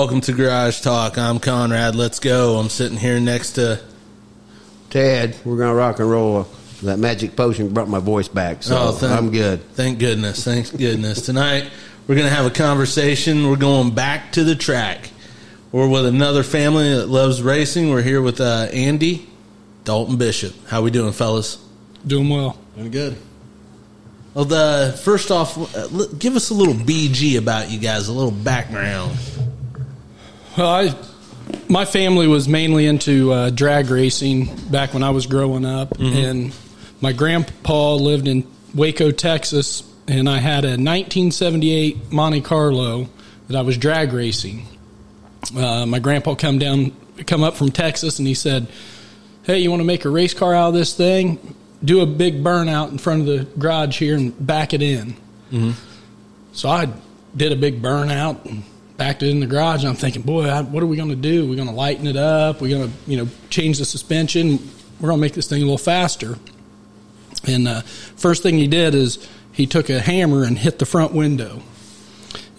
Hey everyone, welcome to Garage Talk. I'm Conrad. Let's go. I'm sitting here next to Ted, we're gonna rock and roll. That magic potion brought my voice back, so Oh, thank- I'm good. Thank goodness. Thank goodness. Tonight we're going to have a conversation. We're going back to the track. We're with another family that loves racing. We're here with uh, Andy, Dalton Bishop. How we doing, fellas? Doing well. Doing good. Well, the first off, uh, give us a little BG about you guys, a little background. Well, I, my family was mainly into uh, drag racing back when I was growing up, and my grandpa lived in Waco, Texas, and I had a 1978 Monte Carlo that I was drag racing. Uh, my grandpa come down, come up from Texas, and he said, "Hey, you want to make a race car out of this thing? Do a big burnout in front of the garage here and back it in." So I did a big burnout and backed it in the garage. And I'm thinking, boy, I, what are we going to do? We're going to lighten it up. We're going to, you know, change the suspension. We're going to make this thing a little faster. And uh, first thing he did is he took a hammer and hit the front window,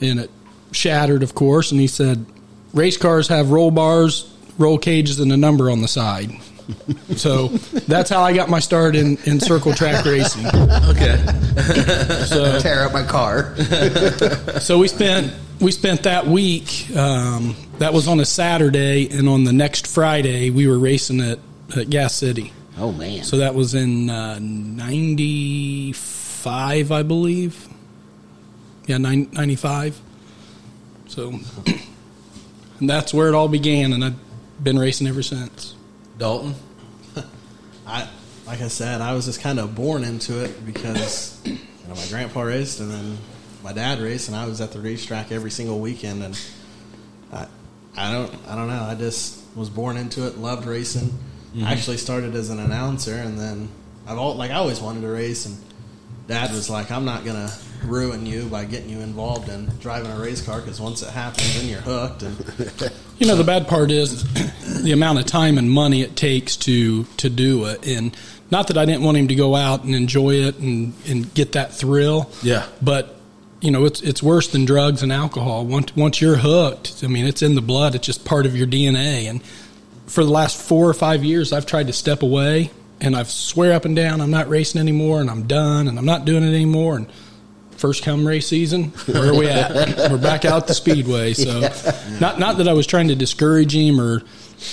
and it shattered, of course. And he said, race cars have roll bars, roll cages, and a number on the side. So that's how I got my start in, in circle track racing. Okay. So Tear up my car. so we spent we spent that week. Um, that was on a Saturday, and on the next Friday we were racing at, at Gas City. oh man, So that was in uh, '95, I believe. Yeah, nine, 95. So, and that's where it all began, and I've been racing ever since. Dalton? I like I said, I was just kind of born into it because you know my grandpa raced and then my dad raced, and I was at the racetrack every single weekend. And I, I don't, I don't know. I just was born into it, loved racing. Mm-hmm. I actually started as an announcer, and then I've all like I always wanted to race, and Dad was like, "I'm not gonna ruin you by getting you involved in driving a race car because once it happens, then you're hooked." And You know, the bad part is the amount of time and money it takes to to do it. And not that I didn't want him to go out and enjoy it and, and get that thrill. Yeah. But you know, it's it's worse than drugs and alcohol. Once once you're hooked, I mean, it's in the blood. It's just part of your DNA. And for the last four or five years, I've tried to step away, and I've swear up and down I'm not racing anymore, and I'm done, and I'm not doing it anymore. And first come race season, where are we at? We're back out the speedway. So, not not that I was trying to discourage him or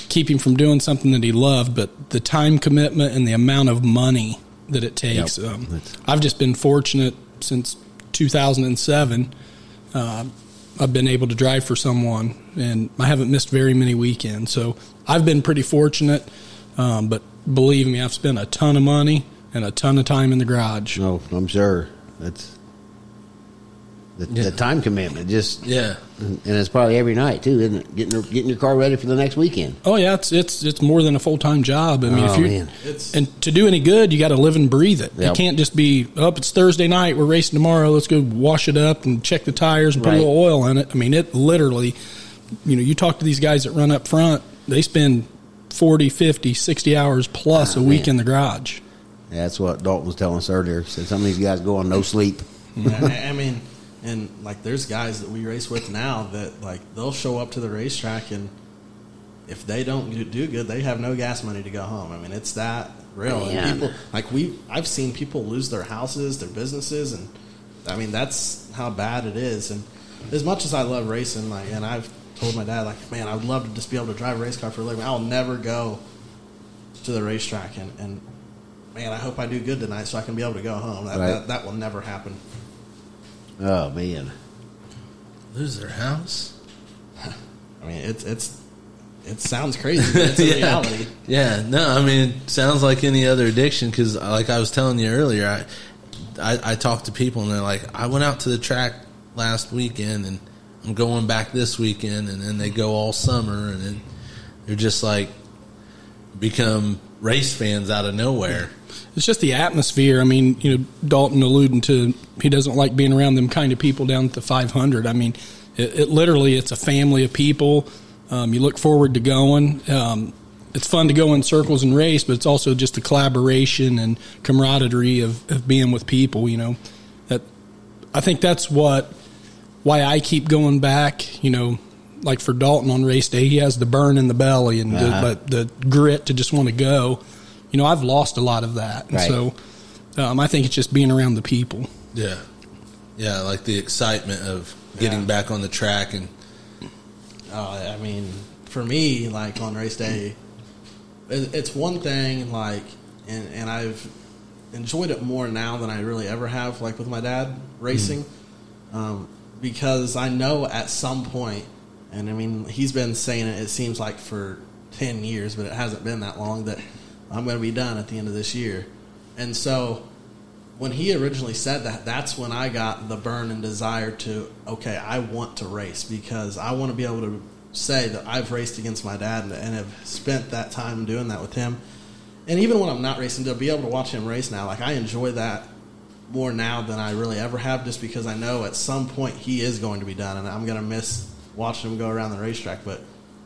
keep him from doing something that he loved, but the time commitment and the amount of money that it takes. Yep. Um, I've just been fortunate since 2007. Uh, I've been able to drive for someone, and I haven't missed very many weekends. So I've been pretty fortunate. Um, but believe me, I've spent a ton of money and a ton of time in the garage. no, I'm sure that's the, the time commitment. Just Yeah. and it's probably every night too, isn't it? Getting getting your car ready for the next weekend. Oh yeah, it's it's it's more than a full time job. I mean, Oh, if you and to do any good, you got to live and breathe it. You Yep. can't just be up. it's Thursday night. We're racing tomorrow. Let's go wash it up and check the tires and put Right. a little oil in it. I mean, it literally. You know, you talk to these guys that run up front. They spend 40, 50, 60 hours plus Oh, a week man. in the garage. That's what Dalton was telling us earlier. Said some of these guys go on no sleep. Yeah, I I mean, and like there's guys that we race with now that like they'll show up to the racetrack and if they don't do- good, they have no gas money to go home. I mean, it's that real. Man. And people like we, I've seen people lose their houses, their businesses, and I mean that's how bad it is. And as much as I love racing, like, and I've told my dad, like, man, I would love to just be able to drive a race car for a living. I'll never go to the racetrack and. and Man, I hope I do good tonight so I can be able to go home. That, Right. that, that will never happen. Oh man, Lose their house? I mean, it's it's it sounds crazy, but it's a yeah. reality. Yeah, no, I mean, it sounds like any other addiction because, uh, like I was telling you earlier, I, I I talked to people and they're like, I went out to the track last weekend and I'm going back this weekend, and then they go all summer, and then they're just like become race fans out of nowhere. It's just the atmosphere. I mean, you know, Dalton alluding to he doesn't like being around them kind of people down at the 500. I mean, it, it literally it's a family of people. Um, you look forward to going. Um, it's fun to go in circles and race, but it's also just the collaboration and camaraderie of, of being with people. You know, that I think that's what why I keep going back. You know, like for Dalton on race day, he has the burn in the belly and Uh-huh. the, but the grit to just want to go. You know, I've lost a lot of that, and Right. so um, I think it's just being around the people. Yeah, yeah, like the excitement of getting Yeah. back on the track and Oh, I mean, for me, like on race day, it- it's one thing, like, and, and I've enjoyed it more now than I really ever have, like with my dad racing, um, because I know at some point, and I mean, he's been saying it, it seems like for 10 years, but it hasn't been that long, that I'm going to be done at the end of this year. And so when he originally said that, that's when I got the burn and desire to, okay, I want to race because I want to be able to say that I've raced against my dad and, and have spent that time doing that with him. And even when I'm not racing, to be able to watch him race now, like I enjoy that more now than I really ever have just because I know at some point he is going to be done and I'm going to miss watching him go around the racetrack. But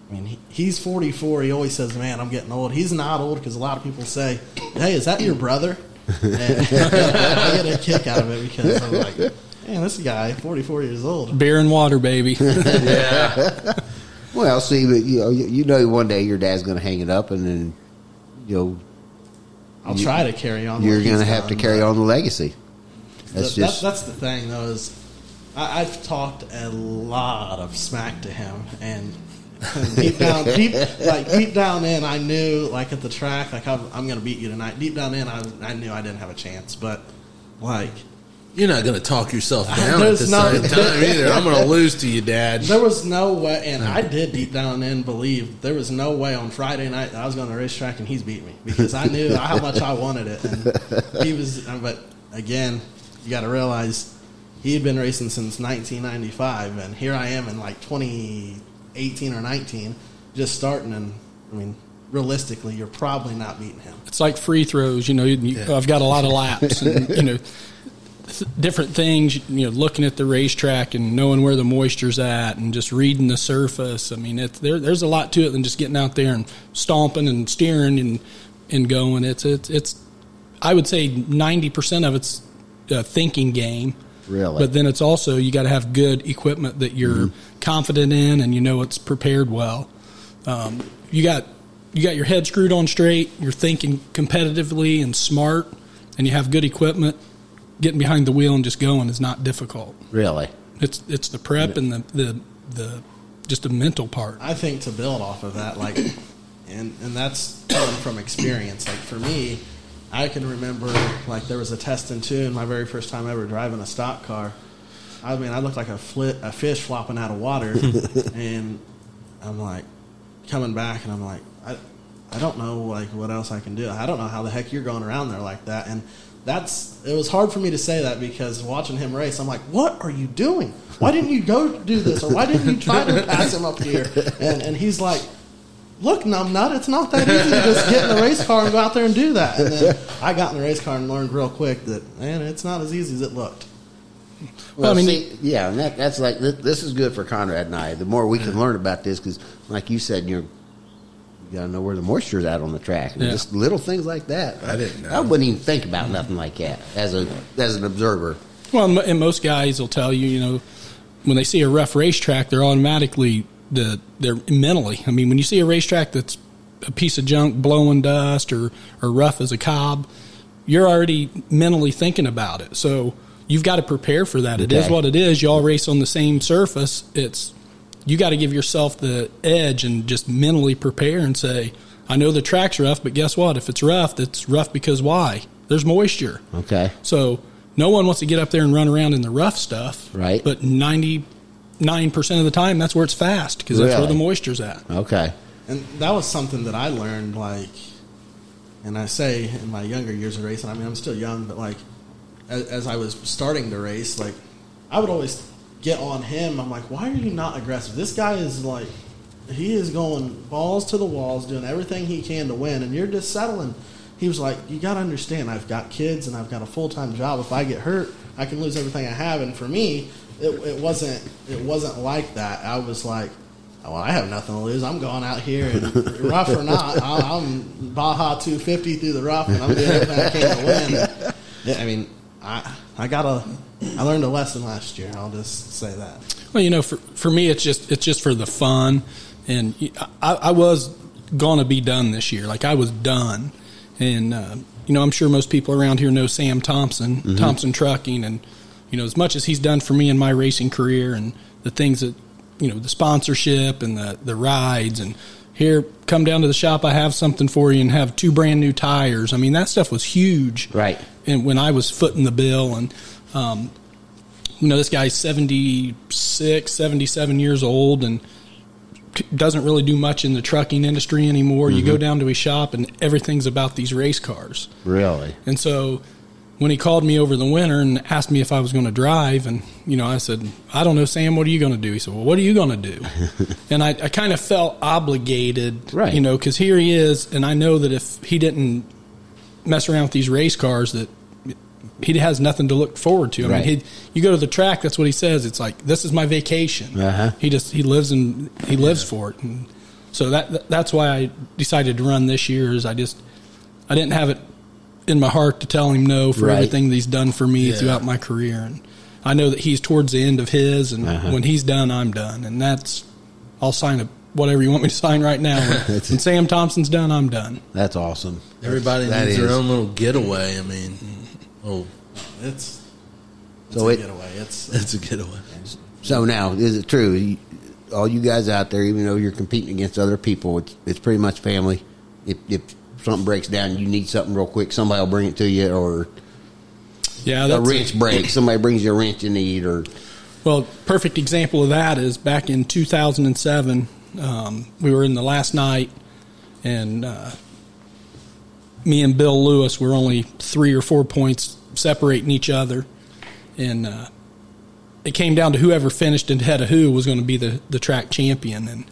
I mean, he, he's 44. He always says, man, I'm getting old. He's not old because a lot of people say, hey, is that your brother? And I get a kick out of it because I'm like, man, this guy, 44 years old. Beer and water, baby. yeah. Well, see, but you know, you you know, one day your dad's going to hang it up, and then you know I'll try to carry on. you're going to he's have to carry on the legacy. That's Th- just that, that's the thing, though, is I, I've talked a lot of smack to him, and deep down, deep like deep down in, I knew like at the track, like I'm, I'm going to beat you tonight. Deep down in, I, I knew I didn't have a chance, but like you're not going to talk yourself down at the no- same time either. I'm going to lose to you, Dad. there was no way, and I did deep down in believe there was no way on Friday night that I was going to racetrack and he's beat me because I knew how much I wanted it, and he was. But again, you got to realize he had been racing since 1995, and here I am in like 2018 or 19, just starting. And I mean, realistically, you're probably not beating him. it's like free throws. You know, you, Yeah. I've got a lot of laps, and you know, different things. You know, looking at the racetrack and knowing where the moisture's at, and just reading the surface. I mean, it's there. There's a lot to it than just getting out there and stomping and steering and and going. It's it's it's. I would say ninety percent of it's a thinking game. Really? But then it's also you got to have good equipment that you're confident in and you know it's prepared well. Um, you got you got your head screwed on straight. You're thinking competitively and smart, and you have good equipment. Getting behind the wheel and just going is not difficult. really. It's it's the prep and the the the just the mental part. I think to build off of that, like, and and that's coming from experience. Like for me, I can remember like there was a test and tune my very first time ever driving a stock car. I mean, I looked like a flit, a fish flopping out of water, and I'm like coming back, and I'm like, I, I don't know like what else I can do. I don't know how the heck you're going around there like that, and that's it was hard for me to say that because watching him race, I'm like, what are you doing? Why didn't you go do this, or why didn't you try to pass him up here? And and he's like. Look, numbnut, it's not that easy to just get in the race car and go out there and do that. And then I got in the race car and learned real quick that, man, it's not as easy as it looked. Well, I mean- see, yeah, and that, that's like this, this is good for Conrad and I. The more we can learn about this, because like you said, you're you got to know where the moisture's at on the track, and Yeah. just little things like that. I didn't know. I wouldn't even think about nothing like that as a as an observer. Well, and mo- and most guys will tell you, you know, when they see a rough racetrack, they're automatically the they're mentally. I mean, when you see a racetrack that's a piece of junk blowing dust or or rough as a cob, you're already mentally thinking about it. So you've got to prepare for that. It is what it is. You all race on the same surface. It's you got to give yourself the edge and just mentally prepare and say, I know the track's rough, but guess what? If it's rough, it's rough because why? There's moisture. Okay, So no one wants to get up there and run around in the rough stuff. Right. But 99% of the time, that's where it's fast because that's where Really? the moisture's at. okay, And that was something that I learned, like, and I say in my younger years of racing, I mean, I'm still young, but like, as, as I was starting to race, like, I would always get on him. I'm like, why are you not aggressive? This guy is like, he is going balls to the walls, doing everything he can to win, and you're just settling. He was like, you got to understand, I've got kids and I've got a full time job. If I get hurt, I can lose everything I have. And for me, it, it wasn't it wasn't like that. I was like, well, I have nothing to lose. I'm going out here and rough or not, I- I'm Baja 250 through the rough, and I'm doing everything I can to win. Yeah, I mean, I I got a I learned a lesson last year. I'll just say that. Well, you know, for for me, it's just it's just for the fun, and I, I was going to be done this year. Like I was done, and uh, you know, I'm sure most people around here know Sam Thompson, Mm-hmm. Thompson Trucking, and you know, as much as he's done for me in my racing career, and the things that you know, the sponsorship and the the rides, and here, come down to the shop. I have something for you, and have two brand new tires. I mean, that stuff was huge, Right. And when I was footing the bill, and um, you know, this guy's 76, 77 years old and doesn't really do much in the trucking industry anymore. You go down to his shop and everything's about these race cars. Really? And so when he called me over the winter and asked me if I was going to drive, and, you know, I said, I don't know, Sam, what are you going to do? He said, Well, what are you going to do? and I, I kind of felt obligated, Right. you know, because here he is, and I know that if he didn't mess around with these race cars, that he has nothing to look forward to. I Right. mean, he, you go to the track, that's what he says. It's like this is my vacation. Uh-huh. He just he lives and he lives for it, and so that that's why I decided to run this year. Is I just I didn't have it in my heart to tell him no for Right. everything that he's done for me Yeah. throughout my career, and I know that he's towards the end of his, and Uh-huh. when he's done, I'm done, and that's I'll sign a whatever you want me to sign right now. When, when Sam Thompson's done, I'm done. That's awesome. Everybody That needs their own little getaway. I mean, oh, It's it's So a it- getaway. It's it's a getaway. So now, is it true? You- All you guys out there, even though you're competing against other people, it's, it's pretty much family. If, if something breaks down, you need something real quick, somebody will bring it to you, or Yeah, a wrench breaks, somebody brings you a wrench you need, or Well, perfect example of that is back in 2007. Um, we were in the last night, and uh, me and Bill Lewis were only three or four points separating each other, and uh, it came down to whoever finished ahead of who was going to be the the track champion. And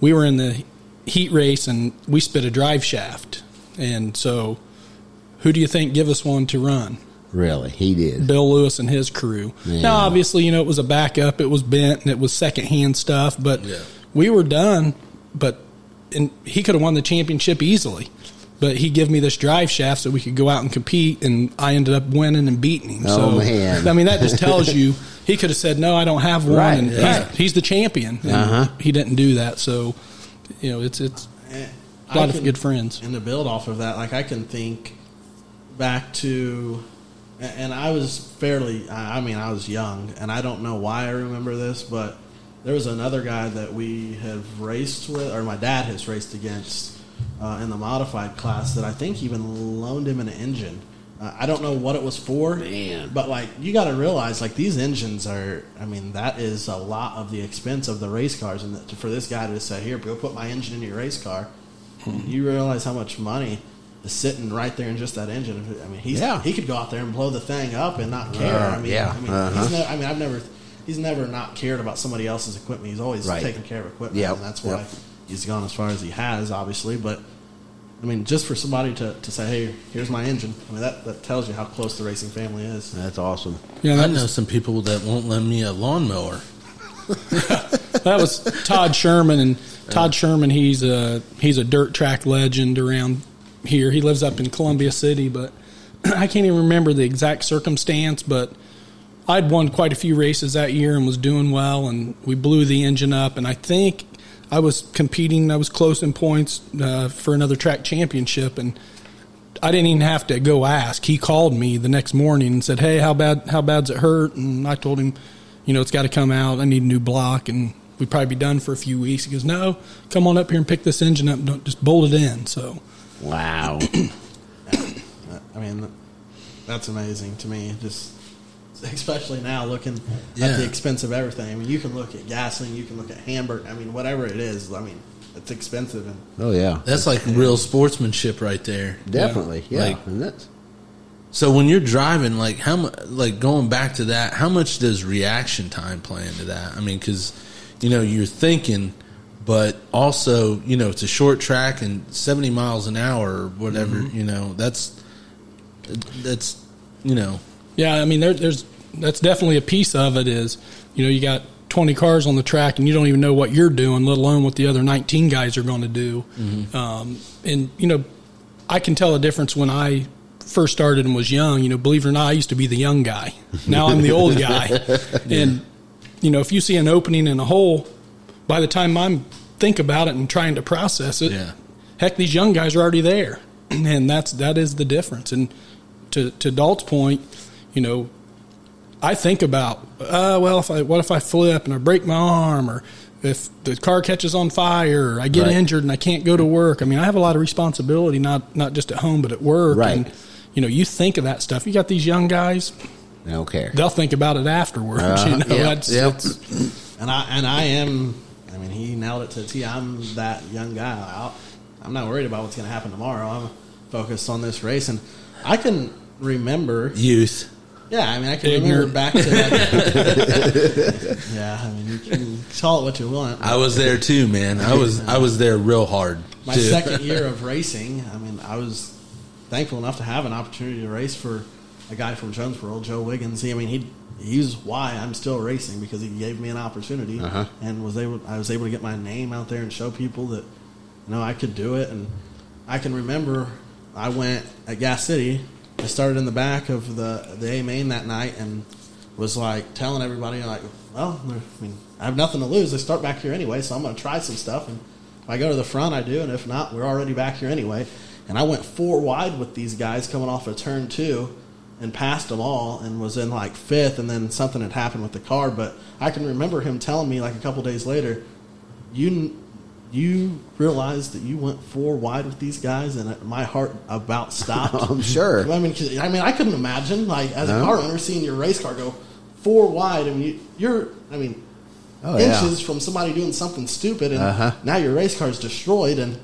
we were in the heat race, and we spit a drive shaft, and so who do you think give us one to run? really, he did. Bill Lewis and his crew. Yeah. Now, obviously, you know it was a backup, it was bent, and it was secondhand stuff. But Yeah. we were done. But and he could have won the championship easily. But he gave me this drive shaft so we could go out and compete, and I ended up winning and beating him. Oh, so, man. I mean, that just tells you he could have said, "No, I don't have one," Right, and he's, he's the champion. And Uh-huh. He didn't do that, so you know, it's it's eh, a lot I of good friends. And to build off of that, like I can think back to, and I was fairly, I I mean, I was young, and I don't know why I remember this, but there was another guy that we have raced with, or my dad has raced against uh, in the modified class that I think even loaned him an engine. Uh, I don't know what it was for, Man. but like you got to realize, like these engines are. I mean, that is a lot of the expense of the race cars, and that, for this guy to say, "Here, go put my engine in your race car," you realize how much money is sitting right there in just that engine. I mean, he's Yeah. he could go out there and blow the thing up and not care. Uh, I mean, yeah, I mean, uh-huh. he's never, I mean, I've never, he's never not cared about somebody else's equipment. He's always Right. taken care of equipment, Yep, and that's why yep. he's gone as far as he has, obviously. But I mean, just for somebody to, to say, "Hey, here's my engine," I mean, that that tells you how close the racing family is. That's awesome. Yeah, I know was, some people that won't lend me a lawnmower. that was Todd Sherman, and Todd Sherman, he's a he's a dirt track legend around here. He lives up in Columbia City, but I can't even remember the exact circumstance. But I'd won quite a few races that year and was doing well, and we blew the engine up. And I think I was competing. I was close in points uh, for another track championship, and I didn't even have to go ask. He called me the next morning and said, "Hey, how bad? How bad's it hurt?" And I told him, "You know, it's got to come out. I need a new block, and we'd probably be done for a few weeks." He goes, "No, come on up here and pick this engine up. Don't just bolt it in." So Wow. I mean, that's amazing to me. Just especially now looking Yeah. at the expense of everything. I mean, you can look at gasoline, you can look at hamburger. I mean, whatever it is. I mean, it's expensive, and oh yeah, That's like real sportsmanship right there. definitely. Yeah, Like- and that's So when you're driving, like how much, like going back to that, how much does reaction time play into that? I mean, because you know you're thinking, but also you know it's a short track and 70 miles an hour or whatever. Mm-hmm. You know that's that's you know yeah, I mean, there, there's that's definitely a piece of it. Is you know you got 20 cars on the track and you don't even know what you're doing, let alone what the other 19 guys are going to do. Um, and you know, I can tell a difference when I first started and was young, you know, believe it or not, I used to be the young guy. Now I'm the old guy. And, you know, if you see an opening in a hole, by the time I'm think about it and trying to process it, Yeah. heck, these young guys are already there. And that's, that is the difference. And to, to Dalt's point, you know, I think about, uh, well, if I, what if I flip and I break my arm or if the car catches on fire or I get Right. injured and I can't go to work. I mean, I have a lot of responsibility, not, not just at home, but at work. Right. And, you know, you think of that stuff. You got these young guys, I don't care. they'll think about it afterwards. Uh-huh. you know, Yeah. that's, Yep. it's- And I and I am. I mean, he nailed it to the T. I'm that young guy. I, I'm not worried about what's going to happen tomorrow. I'm focused on this race, and I can remember. Youth. Yeah, I mean, I can Ignorant. remember back to that. yeah, I mean, you can call it what you want. I was there too, man. I was I was there real hard. My too. second year of racing, I mean, I was thankful enough to have an opportunity to race for a guy from Jonesboro, Joe Wiggins. He, I mean, he he's why I'm still racing because he gave me an opportunity Uh-huh. and was able. I was able to get my name out there and show people that you know I could do it. And I can remember I went at Gas City. I started in the back of the the A main that night and was like telling everybody like, well, I mean, I have nothing to lose. I start back here anyway, so I'm going to try some stuff. And if I go to the front, I do, and if not, we're already back here anyway. And I went four wide with these guys coming off of turn two, and passed them all, and was in like fifth. And then something had happened with the car, but I can remember him telling me like a couple days later, you. You realized that you went four wide with these guys, and my heart about stopped. I'm sure. I mean, I mean, I couldn't imagine like as a car owner seeing your race car go four wide. I mean, you, you're, I mean, Oh, yeah. inches from somebody doing something stupid, and Uh-huh. now your race car is destroyed. And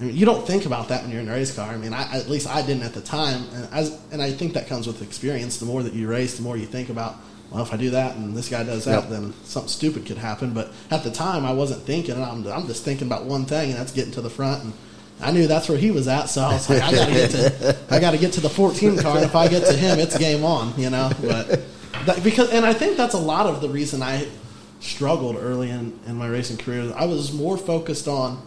I mean, you don't think about that when you're in a race car. I mean, I, at least I didn't at the time, and as and I think that comes with experience. The more that you race, the more you think about. Well, if I do that and this guy does that, Yep. then something stupid could happen. But at the time, I wasn't thinking. I'm, I'm just thinking about one thing, and that's getting to the front. And I knew that's where he was at, so I was like, I got to get to, I got to get to the 14 car. And if I get to him, it's game on, you know. But that, because, and I think that's a lot of the reason I struggled early in, in my racing career. I was more focused on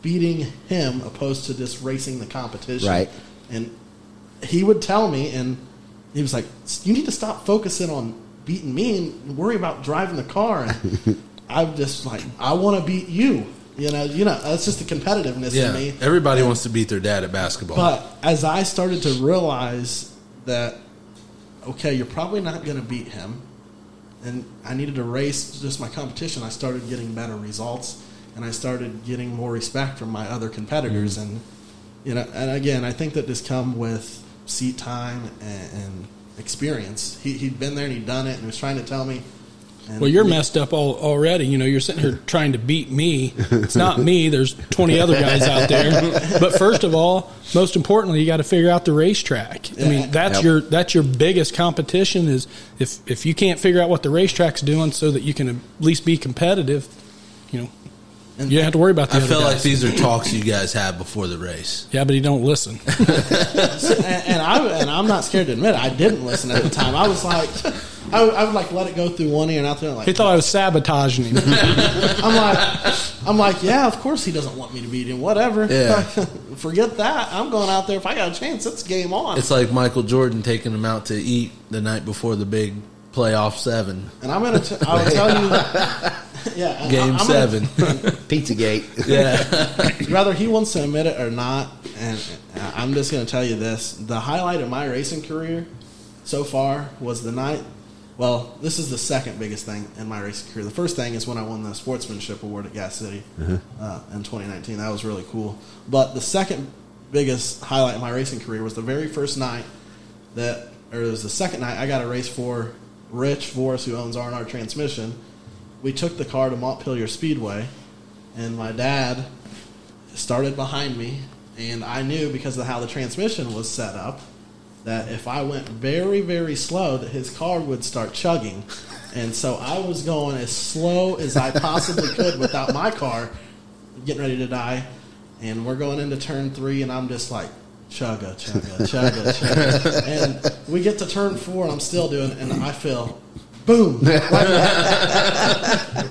beating him opposed to just racing the competition. Right. And he would tell me, and he was like, "You need to stop focusing on beating me and worry about driving the car." And I'm just like, "I want to beat you." You know, you know, that's just the competitiveness Yeah, in me. everybody wants to beat their dad at basketball. But as I started to realize that, okay, you're probably not going to beat him, and I needed to race just my competition, I started getting better results, and I started getting more respect from my other competitors, mm. and you know, and again, I think that this come with seat time and, and experience. He, he'd been there and he'd done it, and he was trying to tell me. And Well, you're messed up all, already. You know, you're sitting here trying to beat me. It's not me. There's 20 other guys out there. But first of all, most importantly, you got to figure out the racetrack. I mean, that's Yep. your that's your biggest competition. Is if if you can't figure out what the racetrack's doing, so that you can at least be competitive. You know, And- you don't have to worry about the I other feel like these are talks you guys have before the race. Yeah, but he don't listen. and, and I and I'm not scared to admit it, I didn't listen at the time. I was like, I would, I would like let it go through one ear and out the other. Like He thought I was sabotaging him. I'm like, I'm like, yeah, of course he doesn't want me to beat him. Whatever. Yeah. Forget that. I'm going out there. If I got a chance, it's game on. It's like Michael Jordan taking him out to eat the night before the big playoff seven, and I'm gonna. T- I will tell you. Yeah. game I'm gonna- seven. Pizzagate. yeah, whether he wants to admit it or not, and I'm just going to tell you this: the highlight of my racing career so far was the night. Well, this is the second biggest thing in my racing career. The first thing is when I won the sportsmanship award at Gas City uh, in 2019. That was really cool. But the second biggest highlight of my racing career was the very first night that, or it was the second night I got a race for Rich Voris, who owns R&R Transmission. We took the car to Montpelier Speedway, and my dad started behind me, and I knew because of how the transmission was set up that if I went very, very slow, that his car would start chugging. And so I was going as slow as I possibly could without my car getting ready to die. And we're going into turn three, and I'm just like, chugga, chugga, chugga, chugga. And we get to turn four, and I'm still doing it, and I feel, boom, right in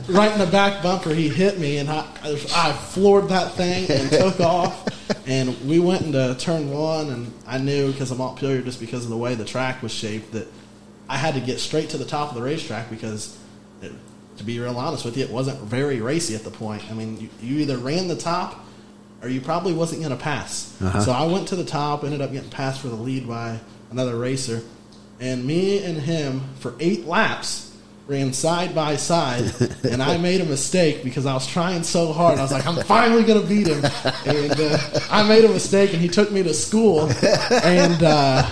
the, right in the back bumper. He hit me, and I, I floored that thing and took off. and we went into turn one, and I knew because of Montpelier, just because of the way the track was shaped, that I had to get straight to the top of the racetrack because, it, to be real honest with you, it wasn't very racy at the point. I mean, you, you either ran the top or you probably wasn't going to pass. Uh-huh. So I went to the top, ended up getting passed for the lead by another racer, and me and him for eight laps ran side by side, and I made a mistake because I was trying so hard. I was like, I'm finally going to beat him, and uh, I made a mistake, and he took me to school, and. Uh,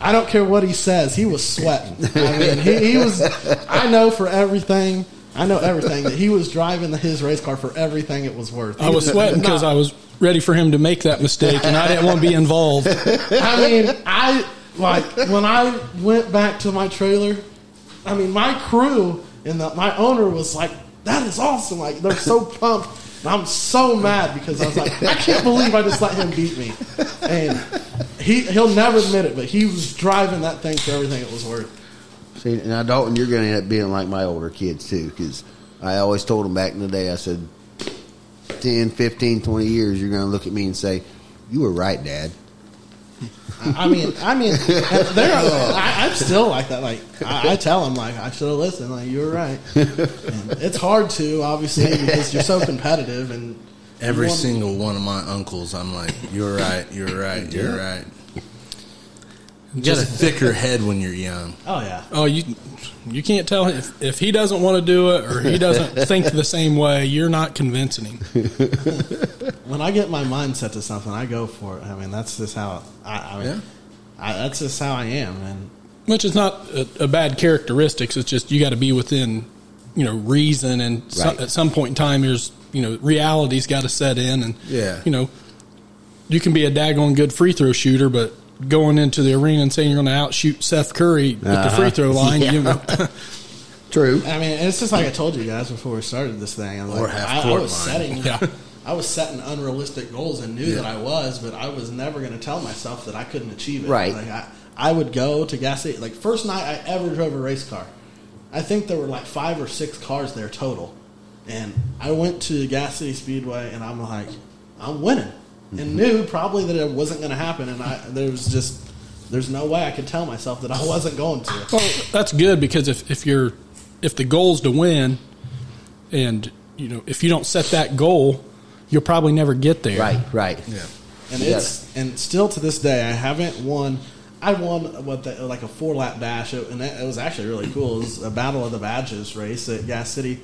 I don't care what he says. He was sweating. I mean, he, he was. I know for everything. I know everything that he was driving the, his race car for everything it was worth. I was sweating because I was ready for him to make that mistake, and I didn't want to be involved. I mean, I like when I went back to my trailer. I mean, my crew and the, my owner was like, "That is awesome!" Like they're so pumped. And I'm so mad because I was like, I can't believe I just let him beat me. And he he'll never admit it, but he was driving that thing for everything it was worth. See, now Dalton, you're going to end up being like my older kids too, because I always told them back in the day, I said, 10, 15, 20 years, you're going to look at me and say, "You were right, Dad." I I mean, I mean, there. I, I'm still like that. Like I, I tell him, like I should have listened. Like you were right. And it's hard to obviously because you're so competitive and Every single one of my uncles, I'm like, you're right, you're right, you're right. You got a thicker head when you're young. Oh yeah. Oh, you you can't tell him if, if he doesn't want to do it or he doesn't think the same way. You're not convincing him. When I get my mindset to something, I go for it. I mean, that's just how I. I mean, Yeah. I, that's just how I am. And Which is not a, a bad characteristics. It's just you got to be within, you know, reason. And so, Right. at some point in time, there's you know, reality's got to set in. And Yeah. you know, you can be a daggone good free throw shooter, but going into the arena and saying you're going to outshoot Seth Curry at the Uh-huh. free throw line, you know, True. I mean, it's just like I told you guys before we started this thing. I'm Or like, half I, I court was line. setting, Yeah. I was setting unrealistic goals and knew that I was, but I was never going to tell myself that I couldn't achieve it. Right. Like I, I would go to gas station. Like first night I ever drove a race car, I think there were like five or six cars there total, and I went to Gas City Speedway and I'm like, I'm winning, and knew probably that it wasn't going to happen, and I there was just. There's no way I could tell myself that I wasn't going to. Well, that's good because if, if you're if the goal's to win, and you know if you don't set that goal, you'll probably never get there. Right. Right. Yeah. And Yeah. it's and still to this day, I haven't won. I won what the, like a four lap dash, and that, it was actually really cool. It was a Battle of the Badges race at Gas City.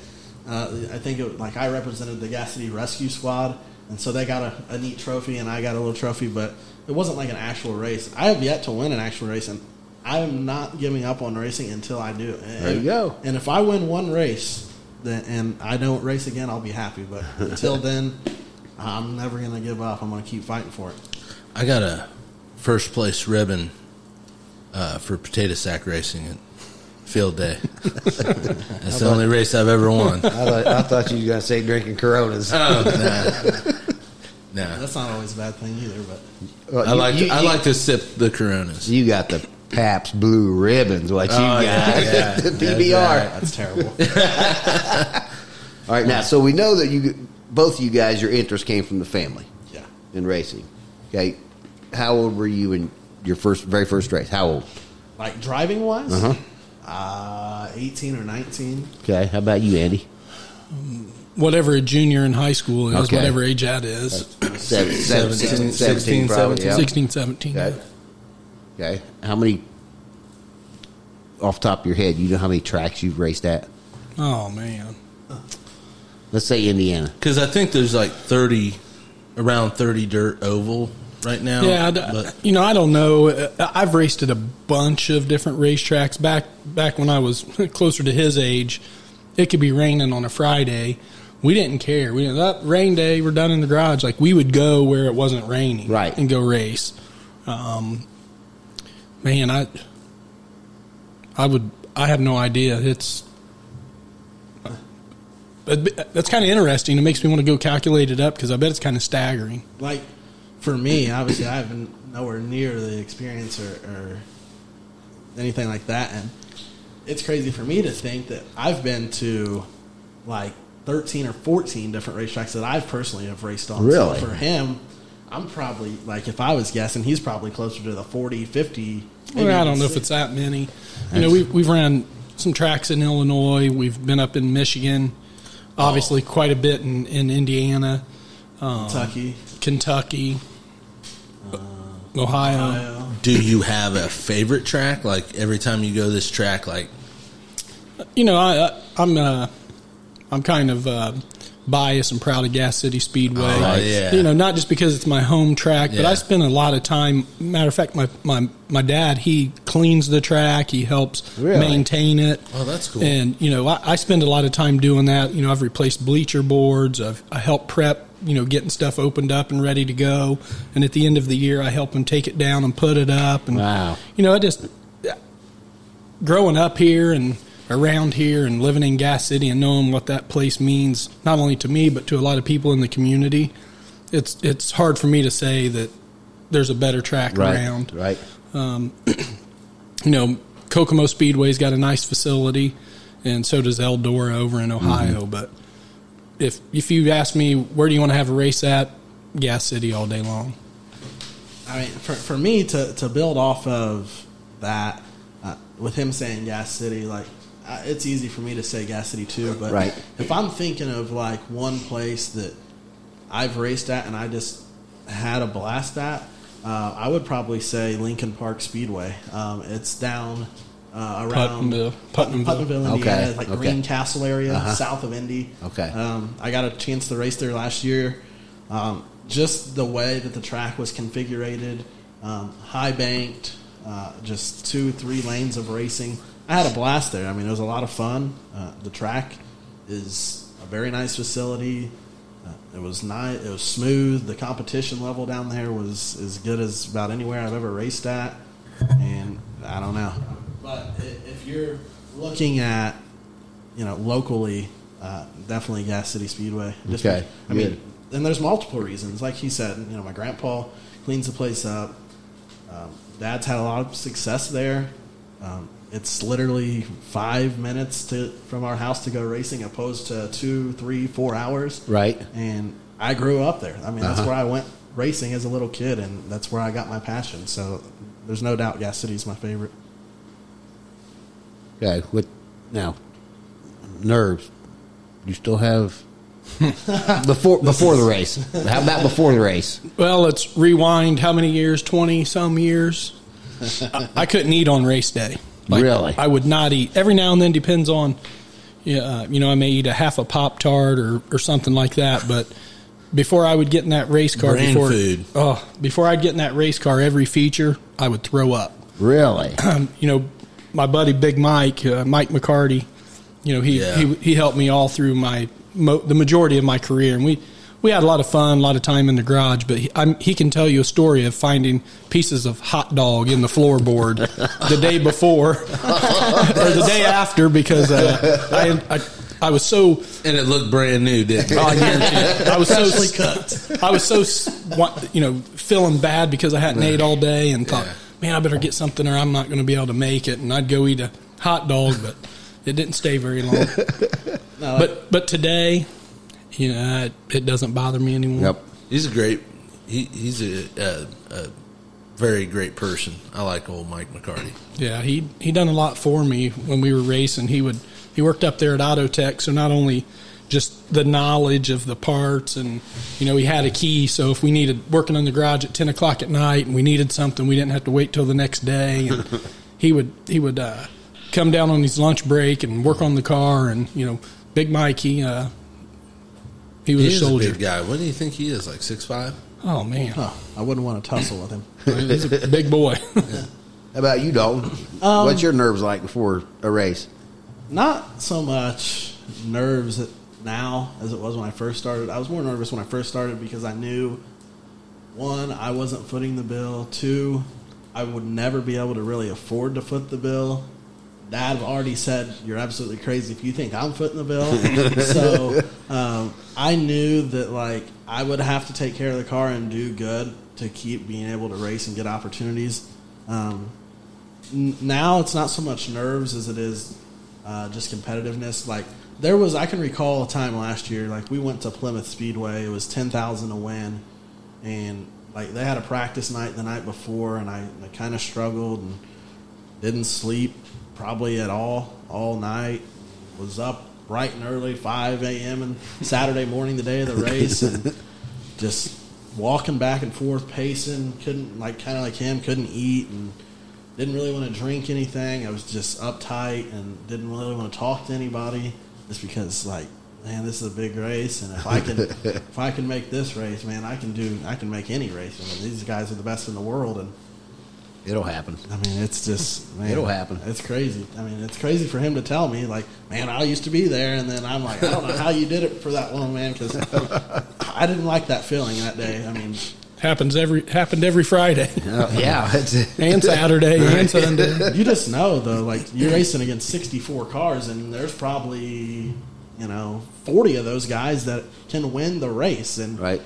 Uh, I think it, like I represented the Gas City Rescue Squad, and so they got a, a neat trophy, and I got a little trophy, but it wasn't like an actual race. I have yet to win an actual race, and I'm not giving up on racing until I do. And, There you go. And if I win one race, then and I don't race again, I'll be happy. But until then, I'm never gonna give up. I'm gonna keep fighting for it. I got a first place ribbon uh, for potato sack racing at field day. That's the only race I've ever won. I thought, I thought you were going to say drinking Coronas. Oh, nah. Nah. That's not always a bad thing either. But Well, I you- like you, to, I you- like to sip the Coronas. You got the Pabst Blue Ribbons. What you Oh, got? yeah, yeah. the PBR. right. that's terrible. All right. Now, so we know that you both of you guys, your interest came from the family yeah. in racing. Okay. How old were you in your first, very first race? How old? Like driving wise, Uh-huh. Uh, 18 or 19. Okay. How about you, Andy? Whatever a junior in high school is, Okay. whatever age that is, Seven, 17, 17, 16, probably, 17. yeah. 16, 17. Okay. Okay. How many, off the top of your head, you know how many tracks you've raced at? Oh man, Let's say Indiana. Because I think there's like 30, around 30 dirt oval right now. yeah, but you know I don't know. I've raced at a bunch of different racetracks back back when I was closer to his age. It could be raining on a Friday. We didn't care. We didn't that rain day. We're done in the garage. Like we would go where it wasn't raining, Right. and go race. Um, man, I I would I have no idea. It's but that's kind of interesting. It makes me want to go calculate it up because I bet it's kind of staggering. Like for me, obviously, I haven't nowhere near the experience or, or anything like that, and it's crazy for me to think that I've been to like 13 or 14 different racetracks that I've personally have raced on. Really? So for him, I'm probably like if I was guessing, he's probably closer to the 40, 50. Well, I don't even know if it's that many. You know, we've we've ran some tracks in Illinois. We've been up in Michigan, obviously oh. quite a bit in, in Indiana, um, Kentucky, Kentucky, Ohio. Ohio. Do you have a favorite track? Like every time you go this track, like You know, I, I I'm uh, I'm kind of uh, biased and proud of Gas City Speedway. Oh, yeah. You know, not just because it's my home track, but I spend a lot of time. Matter of fact, my my my dad he cleans the track. He helps Really? maintain it. Oh, that's cool. And you know, I, I spend a lot of time doing that. You know, I've replaced bleacher boards. I've I help prep. You know, getting stuff opened up and ready to go. And at the end of the year, I help them take it down and put it up. And Wow. you know, I just growing up here and around here and living in Gas City and knowing what that place means not only to me but to a lot of people in the community. It's it's hard for me to say that there's a better track Right. around Right. you know, Kokomo Speedway's got a nice facility, and so does Eldora over in Ohio. Mm-hmm. But if if you ask me where do you want to have a race at, Gas City all day long. I mean, for, for me to, to build off of that, uh, with him saying Gas City, like, uh, it's easy for me to say Gas City too, but Right. if I'm thinking of like one place that I've raced at and I just had a blast at, uh, I would probably say Lincoln Park Speedway. Um, it's down uh, around Putnamville. Putnam- Putnamville, Okay, Indiana, like okay. Greencastle area, Uh-huh. south of Indy. Okay. Um, I got a chance to race there last year. Um, just the way that the track was configured, um, high banked, uh, just two, three lanes of racing. I had a blast there. I mean, it was a lot of fun. Uh, the track is a very nice facility. Uh, it was nice. It was smooth. The competition level down there was as good as about anywhere I've ever raced at. And I don't know, but i- if you're looking at you know, locally, uh, definitely Gas City Speedway. Just Okay, I mean, and there's multiple reasons. Like he said, you know, my grandpa cleans the place up. Um, Dad's had a lot of success there. Um, it's literally five minutes to from our house to go racing, opposed to two, three, four hours. Right. And I grew up there. I mean, that's Uh-huh. where I went racing as a little kid, and that's where I got my passion. So there's no doubt Gas City's my favorite. Okay. What now? Nerves. You still have before before the race. How about before the race? Well, let's rewind. How many years? Twenty some years. I, I couldn't eat on race day. Really? I would not eat. Every now and then depends on. Yeah, uh, you know, I may eat a half a pop tart or or something like that, but. Before I would get in that race car, Brain before food. oh, before I'd get in that race car, every feature I would throw up. Really? um, you know, my buddy Big Mike, uh, Mike McCarty, you know, he, Yeah. he he helped me all through my mo- the majority of my career, and we we had a lot of fun, a lot of time in the garage. But he, I'm, he can tell you a story of finding pieces of hot dog in the floorboard the day before or the day after because uh, I, I I was so and it looked brand new, didn't it? Oh, I guarantee it. I was so cut. I was so you know feeling bad because I hadn't ate all day and thought, Yeah. Man, I better get something or I'm not going to be able to make it. And I'd go eat a hot dog, but it didn't stay very long. No, But but today, you know, it, it doesn't bother me anymore. Yep. He's a great. He, he's a, a, a very great person. I like old Mike McCarty. Yeah, he he done a lot for me when we were racing. He would he worked up there at Autotech, so not only just the knowledge of the parts and you know he had a key so if we needed working on the garage at 10 o'clock at night and we needed something we didn't have to wait till the next day and he would he would uh, come down on his lunch break and work on the car and you know big mikey he uh, he was He a is a big guy. What do you think he is? Like six five? oh man oh, I wouldn't want to tussle with him. he's a big boy How about you, Dalton? What's your nerves like before a race? Not so much nerves now as it was when I first started. I was more nervous when I first started because I knew one, I wasn't footing the bill. Two, I would never be able to really afford to foot the bill. Dad already said you're absolutely crazy if you think I'm footing the bill. so um, I knew that like I would have to take care of the car and do good to keep being able to race and get opportunities. Um, N- now it's not so much nerves as it is uh, just competitiveness. Like there was, I can recall a time last year. Like we went to Plymouth Speedway. It was ten thousand to win, and like they had a practice night the night before, and I, I kind of struggled and didn't sleep probably at all all night. Was up bright and early, five a.m. and Saturday morning, the day of the race, and just walking back and forth, pacing. Couldn't like kind of like him, couldn't eat and didn't really want to drink anything. I was just uptight and didn't really want to talk to anybody, just because like man, this is a big race, and if I can if I can make this race, man, I can do I can make any race. I mean, these guys are the best in the world, and It'll happen. I mean, it's just man, It'll happen. It's crazy. I mean, it's crazy for him to tell me like, man, I used to be there, and then I'm like, I don't know how you did it for that long, man, because I didn't like that feeling that day. I mean, Happens every happened every Friday Uh, yeah, and Saturday and Sunday. you just know though, like you're racing against 64 cars, and there's probably you know 40 of those guys that can win the race, and right.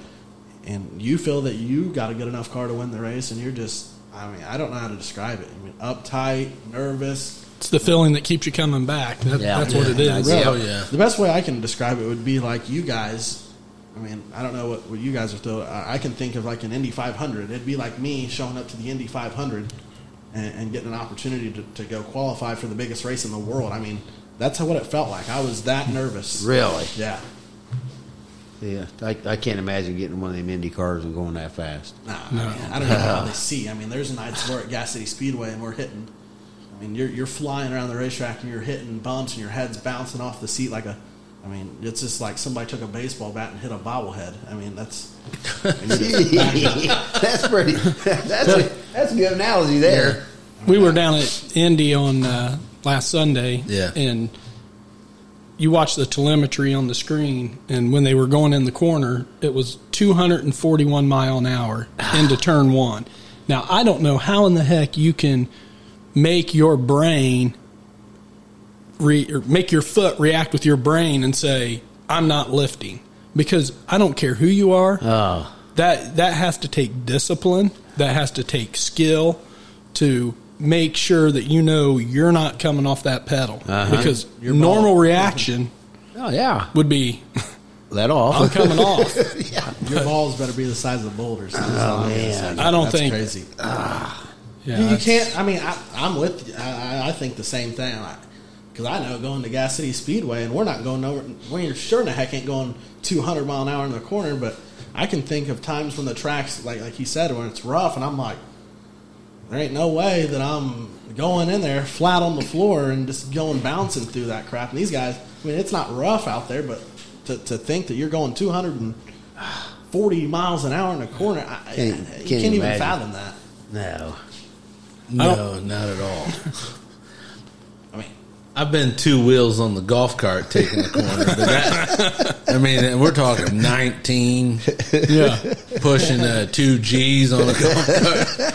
and you feel that you got a good enough car to win the race, and you're just, I mean, I don't know how to describe it. I mean, uptight, nervous. It's the feeling that keeps you coming back. That, Yeah. that's what it is. Yeah. is. Oh yeah. The best way I can describe it would be like you guys. I mean, I don't know what, what you guys are still. I I can think of like an Indy 500. It'd be like me showing up to the Indy 500 and, and getting an opportunity to, to go qualify for the biggest race in the world. I mean, that's how, what it felt like. I was that nervous. Really? Yeah. Yeah, I, I can't imagine getting one of them Indy cars and going that fast. Nah, I, mean, I don't even know how they see. I mean, there's nights we're at Gas City Speedway and we're hitting. I mean, you're you're flying around the racetrack and you're hitting bumps and your head's bouncing off the seat like a. I mean, it's just like somebody took a baseball bat and hit a bobblehead. I mean, that's. and you're just- that's pretty. That's a, that's a good analogy there. We were down at Indy on uh, last Sunday, Yeah. and you watch the telemetry on the screen, and when they were going in the corner, it was 241 mile an hour into turn one. Now I don't know how in the heck you can make your brain re, or make your foot react with your brain and say I'm not lifting because I don't care who you are Oh, that that has to take discipline that has to take skill to make sure that you know you're not coming off that pedal Uh-huh. because Your normal ball. reaction oh yeah. would be Let off. I'm coming off Your balls better be the size of boulders. That's all I'm man. say. I don't That's think- crazy. yeah You, you that's- can't. I mean, I, I'm with. You. I, I- I think the same thing. Because I know going to Gas City Speedway, and we're not going nowhere. We sure in the heck ain't going 200 mile an hour in the corner. But I can think of times when the tracks, like like he said, when it's rough, and I'm like, there ain't no way that I'm going in there flat on the floor and just going bouncing through that crap. And these guys, I mean, it's not rough out there, but to, to think that you're going 240 miles an hour in a corner, I, Can't- you can't can't, even fathom that. No. No, not at all. I've been two wheels on the golf cart taking the corner, but that, I mean, we're talking 19, yeah pushing uh, two G's on a golf cart.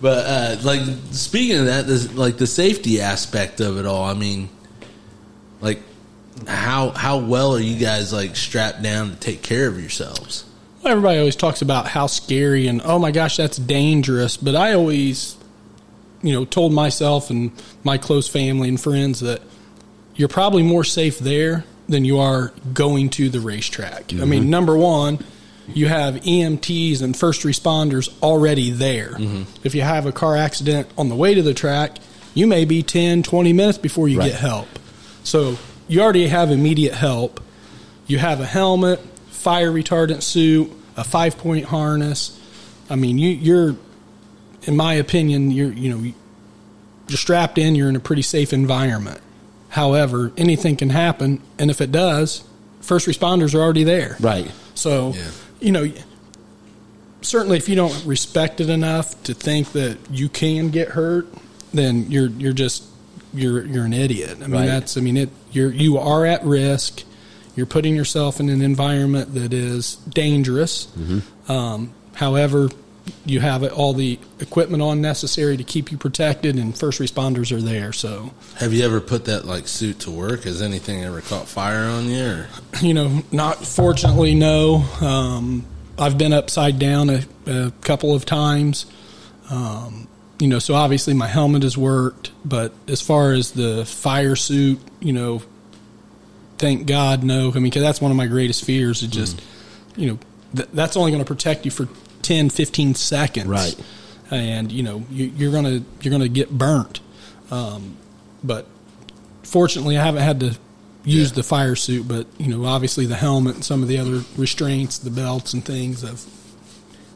But uh, like speaking of that, this, like the safety aspect of it all. I mean, like how how well are you guys like strapped down to take care of yourselves? everybody always talks about how scary and oh my gosh that's dangerous but i always you know told myself and my close family and friends that you're probably more safe there than you are going to the racetrack. I mean mm-hmm. number one you have emts and first responders already there. Mm-hmm. If you have a car accident on the way to the track you may be 10 20 minutes before you Right. get help. So you already have immediate help. You have a helmet, fire retardant suit, a five point harness. I mean, you, you're, in my opinion, you're you know you're strapped in. You're in a pretty safe environment. However, anything can happen, and if it does, first responders are already there. Right. So, Yeah. you know, certainly if you don't respect it enough to think that you can get hurt, then you're you're just you're you're an idiot. I mean, Right. that's I mean it. You're you are at risk. You're putting yourself in an environment that is dangerous. Um, however, you have all the equipment on necessary to keep you protected, and first responders are there. So, Have you ever put that like suit to work? Has anything ever caught fire on you? Or? you know, not fortunately, no. Um, I've been upside down a, a couple of times. Um, you know, so obviously my helmet has worked, but as far as the fire suit, you know, thank God, no. I mean, 'cause that's one of my greatest fears. Is just, you know, th- that's only going to protect you for 10, 15 seconds, Right. And you know you, you're gonna you're gonna get burnt. Um, but fortunately, I haven't had to use Yeah. the fire suit. But you know, obviously, the helmet and some of the other restraints, the belts and things have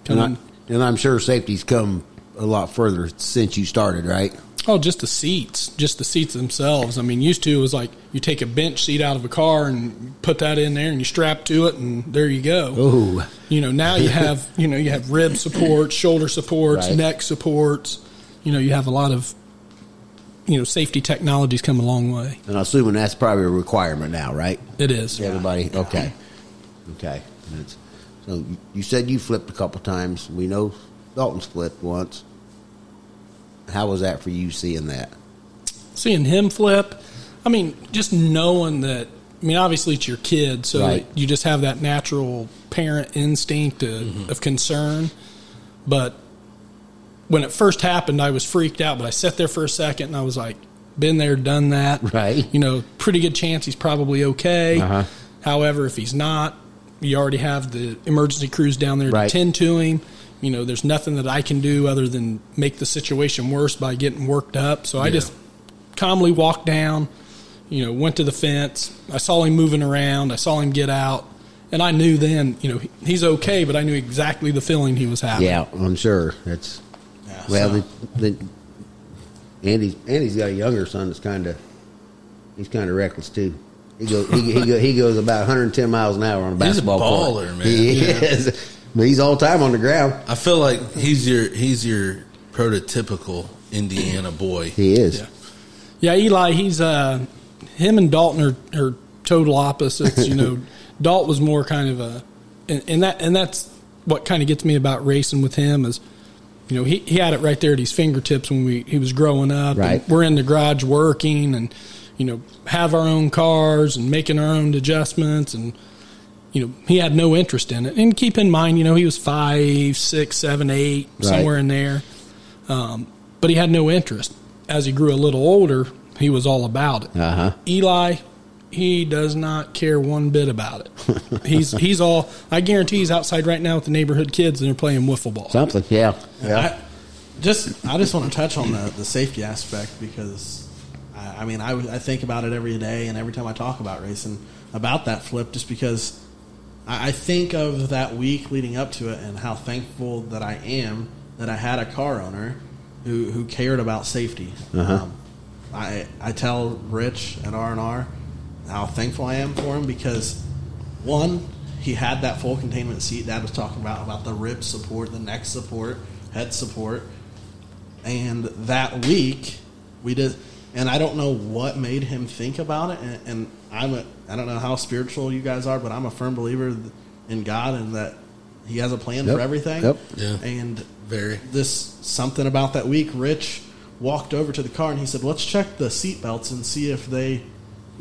come And. I, and I'm sure safety's come a lot further since you started, right? Oh, just the seats, just the seats themselves. I mean, used to it was like you take a bench seat out of a car and put that in there, and you strap to it, and there you go. Oh, You know, now you have you know you have rib supports, shoulder supports, Right. neck supports. You know, you have a lot of you know safety technologies come a long way. and I'm assuming that's probably a requirement now, right? It is. Everybody, okay, okay. That's, so you said you flipped a couple times. We know Dalton's flipped once. How was that for you seeing that? seeing him flip. I mean, just knowing that. I mean, obviously it's your kid, so Right. you just have that natural parent instinct of, of concern. But when it first happened, I was freaked out. But I sat there for a second and I was like, "Been there, done that." Right. You know, pretty good chance he's probably okay. Uh-huh. However, if he's not, you already have the emergency crews down there Right. to tend to him. You know, there's nothing that I can do other than make the situation worse by getting worked up. So I Yeah. just calmly walked down, you know, went to the fence. I saw him moving around. I saw him get out. And I knew then, you know, he's okay, but I knew exactly the feeling he was having. Yeah, I'm sure. That's Yeah, well. so- The, the, Andy's Andy's got a younger son that's kind of he's kind of reckless too. He goes he, he, go, he goes about 110 miles an hour on a basketball He's a baller, court. man. He Yeah. is. But he's all time on the ground. I feel like he's your he's your prototypical Indiana boy. He is. Yeah. Yeah, Eli, he's uh, him and Dalton are, are total opposites. You know, Dalt was more kind of a, and, and that and that's what kind of gets me about racing with him is, you know, he, he had it right there at his fingertips when we he was growing up. Right. And we're in the garage working and, you know, have our own cars and making our own adjustments and. You know, he had no interest in it. And keep in mind, you know, he was five, six, seven, eight, Right. somewhere in there Um, but he had no interest. As he grew a little older, he was all about it. Uh huh. Eli, he does not care one bit about it. he's he's all. I guarantee he's outside right now with the neighborhood kids and they're playing wiffle ball. Something. Yeah. I, just I just want to touch on the, the safety aspect because I, I mean I, I think about it every day and every time I talk about racing about that flip just because I, think of that week leading up to it and how thankful that I am that I had a car owner who, who cared about safety. Uh-huh. Um, I I tell Rich at R and R how thankful I am for him because one he had that full containment seat Dad was talking about about the rib support, the neck support, head support, and that week we did. And I don't know what made him think about it. And, and I'm a I don't know how spiritual you guys are, but I'm a firm believer in God and that He has a plan Yep. for everything. Yep. Yeah. And Very. this something about that week, Rich walked over to the car and he said, "Let's check the seat belts and see if they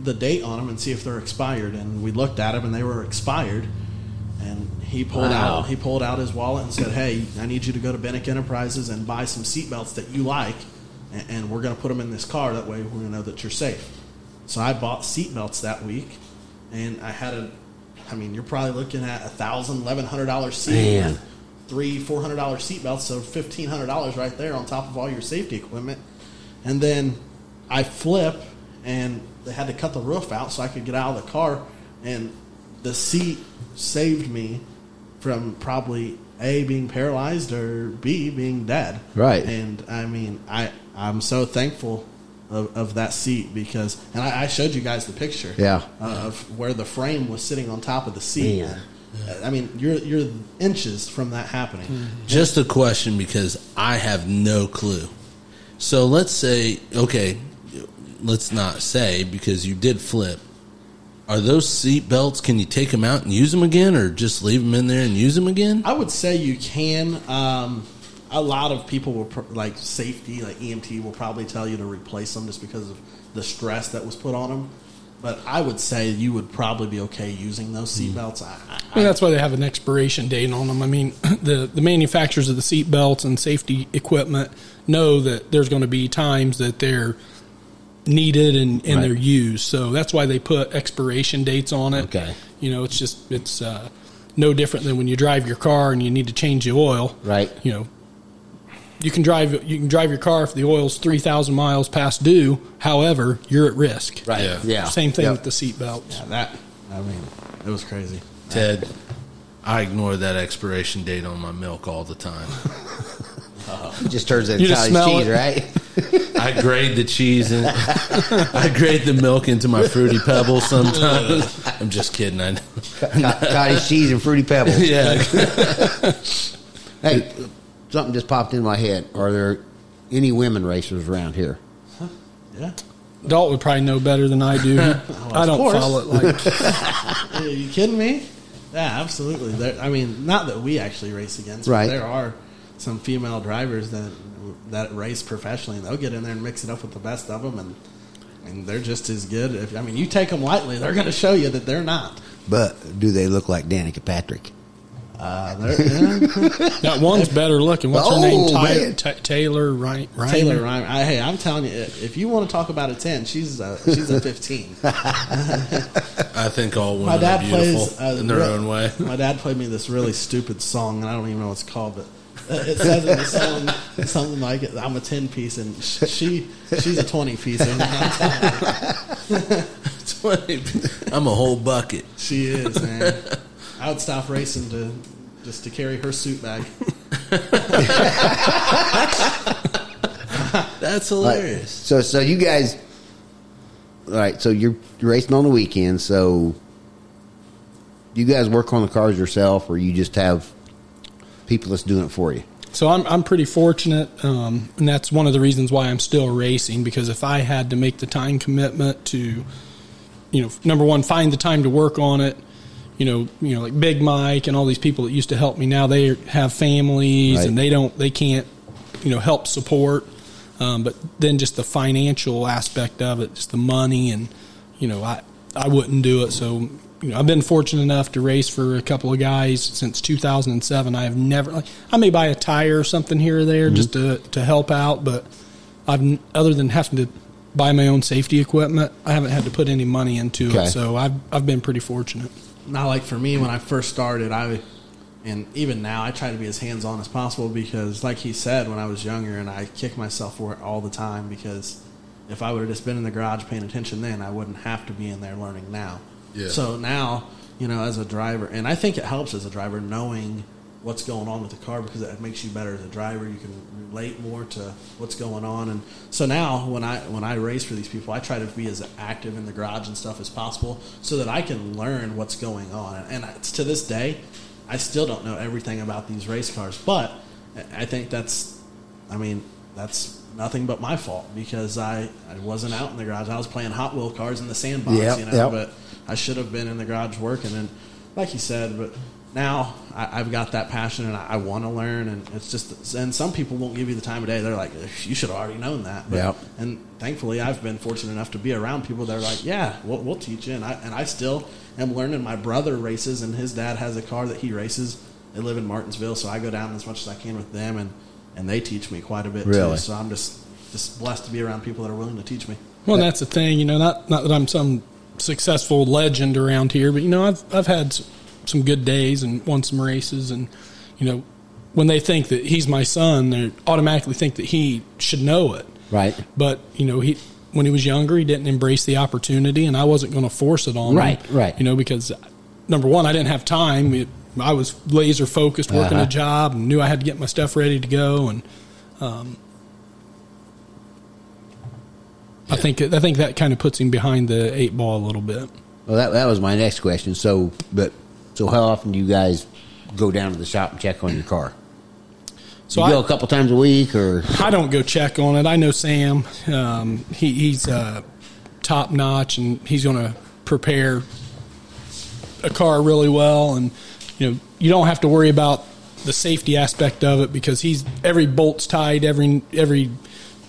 the date on them and see if they're expired." And we looked at them and they were expired. And he pulled Wow. out he pulled out his wallet and said, "Hey, I need you to go to Bennick Enterprises and buy some seat belts that you like, and, and we're going to put them in this car. That way, we're going to know that you're safe." So I bought seat belts that week, and I had a. I mean, you're probably looking at a thousand, eleven hundred dollars seat, Man. three, four hundred dollars seat belts, so fifteen hundred dollars right there on top of all your safety equipment. And then I flip, and they had to cut the roof out so I could get out of the car, and the seat saved me from probably a being paralyzed or b being dead. Right. And I mean, I I'm so thankful. Of, of that seat because, and I, I showed you guys the picture Yeah. of where the frame was sitting on top of the seat. Man. I mean, you're you're inches from that happening. Just a question because I have no clue. So let's say, okay, let's not say because you did flip. Are those seat belts? Can you take them out and use them again, or just leave them in there and use them again? I would say you can. Um, a lot of people will pr- like safety, like EMT, will probably tell you to replace them just because of the stress that was put on them. But I would say you would probably be okay using those seat belts. I, I, I mean, that's why they have an expiration date on them. I mean, the, the manufacturers of the seat belts and safety equipment know that there's going to be times that they're needed and, and Right. they're used. So that's why they put expiration dates on it. Okay. You know, it's just, it's, uh, no different than when you drive your car and you need to change the oil. Right. You know, you can drive you can drive your car if the oil's three thousand miles past due. However, you're at risk. Right. Yeah. Yeah. Same thing Yep. with the seat belts. Yeah, that I mean, it was crazy. Ted, I ignore that expiration date on my milk all the time. It just turns into You Italian cheese, it. right? I grade the cheese and I grade the milk into my fruity pebbles sometimes. I'm just kidding. I know. Co- Cottage cheese and fruity pebbles. Yeah. Hey, something just popped in my head. Are there any women racers around here? Yeah. Dalt would probably know better than I do. I don't course. follow it like Are you kidding me? Yeah, absolutely. There, I mean, not that we actually race against, Right. but there are some female drivers that that race professionally, and they'll get in there and mix it up with the best of them, and and they're just as good. If I mean, you take them lightly, they're going to show you that they're not. But do they look like Danica Patrick? Uh, yeah. that one's better looking. What's her Oh, name? Ty- man. Ta- Taylor, right? Ryan? Taylor Ryan. I, hey, I'm telling you, if you want to talk about a ten, she's a, she's a fifteen. I think all women My dad are beautiful plays uh, in their re- own way. My dad played me this really stupid song, and I don't even know what it's called, but uh, it says in the song something like it, "I'm a ten piece," and she she's a twenty piece. And I'm telling you, I'm a whole bucket. she is man. I would stop racing to just to carry her suit bag. That's Right. hilarious. So, so you guys, all right? So you're, you're racing on the weekend. So you guys work on the cars yourself, or you just have people that's doing it for you? So I'm I'm pretty fortunate, um, and that's one of the reasons why I'm still racing. Because if I had to make the time commitment to, you know, number one, find the time to work on it, you know, you know, like Big Mike and all these people that used to help me now they have families Right. and they don't they can't, you know, help support. Um, but then just the financial aspect of it, just the money, and you know, I I wouldn't do it. So you know, I've been fortunate enough to race for a couple of guys since 2007. I have never like I may buy a tire or something here or there just to to help out, but I've other than having to buy my own safety equipment, I haven't had to put any money into Okay. it. So I've I've been pretty fortunate. Not like for me when I first started, I and even now I try to be as hands on as possible because, like he said, when I was younger, and I kick myself for it all the time because if I would have just been in the garage paying attention then, I wouldn't have to be in there learning now. Yeah. So now, you know, as a driver, and I think it helps as a driver knowing what's going on with the car because it makes you better as a driver. You can relate more to what's going on, and so now when I when I race for these people, I try to be as active in the garage and stuff as possible so that I can learn what's going on. And it's to this day, I still don't know everything about these race cars, but I think that's, I mean, that's nothing but my fault because I, I wasn't out in the garage. I was playing Hot Wheel cars in the sandbox, Yep, you know, yep. but I should have been in the garage working. And like you said, but now I, I've got that passion and I, I want to learn. And it's just, and some people won't give you the time of day. They're like, you should have already known that. But, Yep. And thankfully, I've been fortunate enough to be around people that are like, yeah, we'll, we'll teach you. And I, and I still am learning. My brother races, and his dad has a car that he races. They live in Martinsville, so I go down as much as I can with them, and, and they teach me quite a bit Really? too. So I'm just just blessed to be around people that are willing to teach me. Well, that's the thing, you know. Not not that I'm some successful legend around here, but you know, I've I've had s- some good days and won some races, and you know, when they think that he's my son, they automatically think that he should know it. Right. But you know, he when he was younger, he didn't embrace the opportunity, and I wasn't going to force it on Right, him. right. You know, because number one, I didn't have time. It, I was laser focused, working Uh-huh. a job, and knew I had to get my stuff ready to go, and. Um, I think I think that kind of puts him behind the eight ball a little bit. Well, that that was my next question. So, but so how often do you guys go down to the shop and check on your car? So you I, go a couple times a week, or I don't go check on it. I know Sam. Um, he, he's uh, top notch, and he's going to prepare a car really well. And you know, you don't have to worry about the safety aspect of it because he's every bolt's tight, every every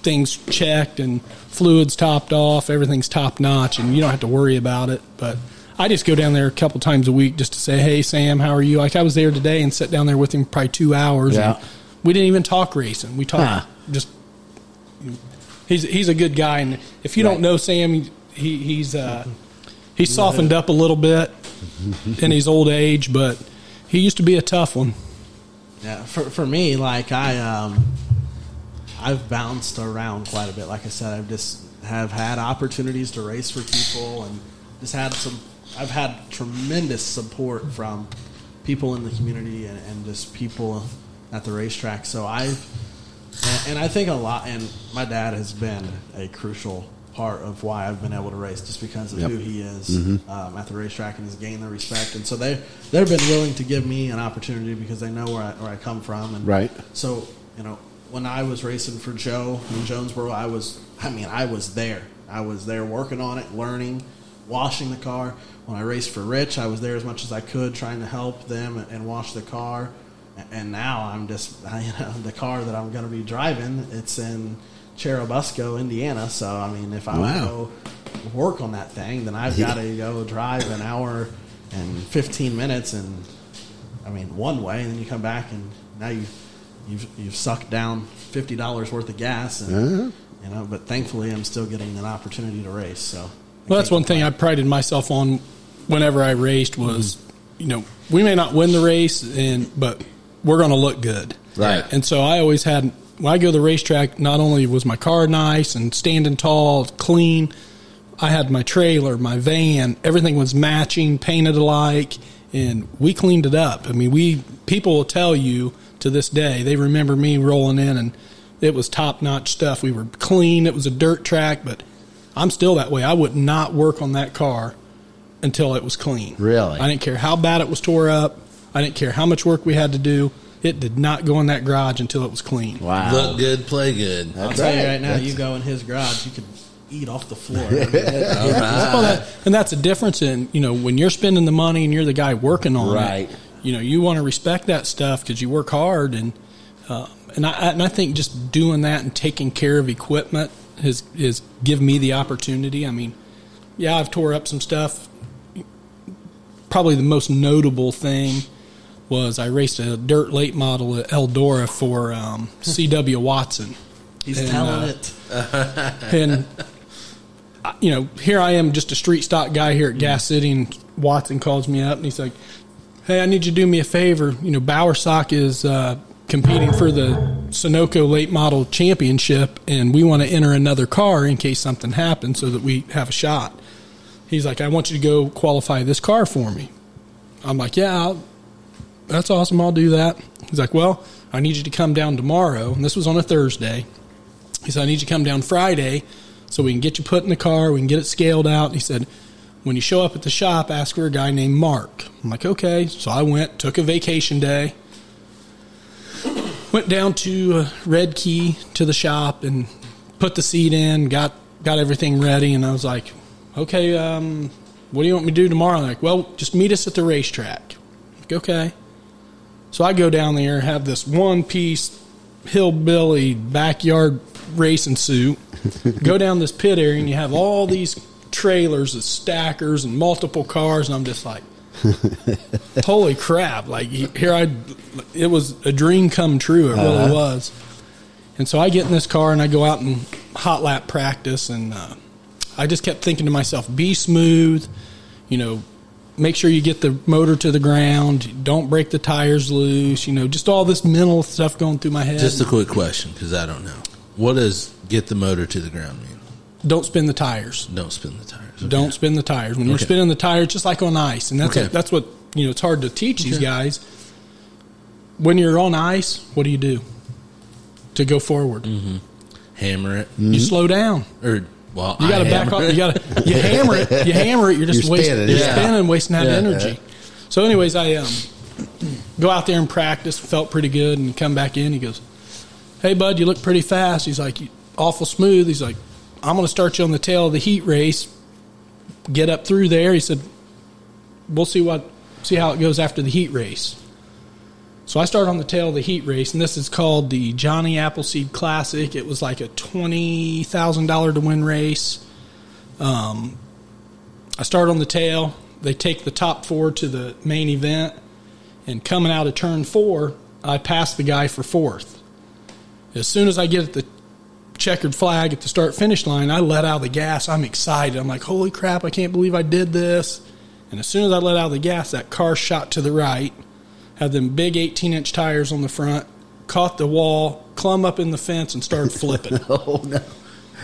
thing's checked, and fluids topped off. Everything's top notch, and you don't have to worry about it. But I just go down there a couple times a week just to say, "Hey, Sam, how are you?" Like I was there today and sat down there with him probably two hours. Yeah. And we didn't even talk racing. We talked Huh. just. He's he's a good guy, and if you Right. don't know Sam, he, he he's uh, he's softened up a little bit in his old age, but he used to be a tough one. Yeah, for for me, like I um, I've bounced around quite a bit. Like I said, I've just have had opportunities to race for people, and just had some. I've had tremendous support from people in the community and, and just people at the racetrack. So I've and, I think a lot. And my dad has been a crucial part of why I've been able to race, just because of Yep. who he is um, at the racetrack and has gained the respect. And so they they've been willing to give me an opportunity because they know where I, where I come from. And Right. So you know, when I was racing for Joe in Jonesboro, I was I mean I was there. I was there working on it, learning, washing the car. When I raced for Rich, I was there as much as I could, trying to help them and, and wash the car. And now I'm just, you know, the car that I'm going to be driving, it's in Churubusco, Indiana. So, I mean, if I Wow. want to go work on that thing, then I've got to go drive an hour and 15 minutes and, I mean, one way, and then you come back and now you, you've, you've sucked down $50 worth of gas. And, Uh-huh. you know, but thankfully I'm still getting an opportunity to race. So, Well, that's one thing I prided myself on whenever I raced was, you know, we may not win the race, and but we're going to look good. Right. And so I always had when I go to the racetrack. Not only was my car nice and standing tall, clean, I had my trailer, my van, everything was matching, painted alike, and we cleaned it up. I mean, we people will tell you to this day they remember me rolling in and it was top notch stuff. We were clean. It was a dirt track, but I'm still that way. I would not work on that car until it was clean. Really? I didn't care how bad it was tore up. I didn't care how much work we had to do. It did not go in that garage until it was clean. Wow. Look good, play good. I'll That's tell you right. right now, That's- you go in his garage, you could eat off the floor. I mean, it- Well, oh, that, and that's a difference in you know when you're spending the money and you're the guy working on Right. it. You know you want to respect that stuff because you work hard and uh, and I and I think just doing that and taking care of equipment has has given me the opportunity. I mean, yeah, I've tore up some stuff. Probably the most notable thing was I raced a dirt late model at Eldora for um, C.W. Watson. he's And, telling uh, it. and you know, here I am, just a street stock guy here at Gas City, and Watson calls me up and he's like, "Hey, I need you to do me a favor. You know, Bowersock is uh, competing for the Sunoco Late Model Championship, and we want to enter another car in case something happens, so that we have a shot." He's like, "I want you to go qualify this car for me." I'm like, "Yeah, I'll, that's awesome. I'll do that." He's like, "Well, I need you to come down tomorrow," and this was on a Thursday. He said, I need you to come down Friday so we can get you put in the car, we can get it scaled out. He said, when you show up at the shop, ask for a guy named Mark. I'm like, okay. So I went, took a vacation day, went down to uh, Redkey to the shop and put the seat in, got got everything ready, and I was like, okay, um, what do you want me to do tomorrow? They're like, well, just meet us at the racetrack. Like, okay. So I go down there, have this one piece hillbilly backyard racing suit, go down this pit area, and you have all these trailers and stackers and multiple cars, and I'm just like, holy crap! Like here, I it was a dream come true. It really was. And so I get in this car and I go out and hot lap practice, and uh, I just kept thinking to myself, be smooth, you know, make sure you get the motor to the ground, don't break the tires loose, you know, just all this mental stuff going through my head. Just a quick question because I don't know. What does get the motor to the ground mean? don't spin the tires. Don't spin the tires. Okay. Don't spin the tires. When you're spinning the tires, just like on ice, and that's Okay. that's what you know. It's hard to teach these guys. When you're on ice, what do you do to go forward? Mm-hmm. hammer it You slow down. or well, You got to back off. You got to you hammer it. You hammer it. You're just You're wasting. spinning, You're yeah. spinning, wasting that Yeah. energy. So, anyways, I um go out there and practice. Felt pretty good, and come back in. He goes, "Hey, bud, you look pretty fast." He's like, "You- "Awful smooth." He's like, "I'm going to start you on the tail of the heat race. Get up through there." He said, "We'll see what see how it goes after the heat race." So I start on the tail of the heat race, and this is called the Johnny Appleseed Classic. It was like a twenty thousand dollar to win race. Um, I start on the tail. They take the top four to the main event, and coming out of turn four, I pass the guy for fourth. As soon as I get at the checkered flag at the start finish line, I let out the gas. I'm excited. I'm like, holy crap, I can't believe I did this. And as soon as I let out the gas, that car shot to the right. had them big 18 inch tires on the front, caught the wall, clumb up in the fence, and started flipping. Oh no!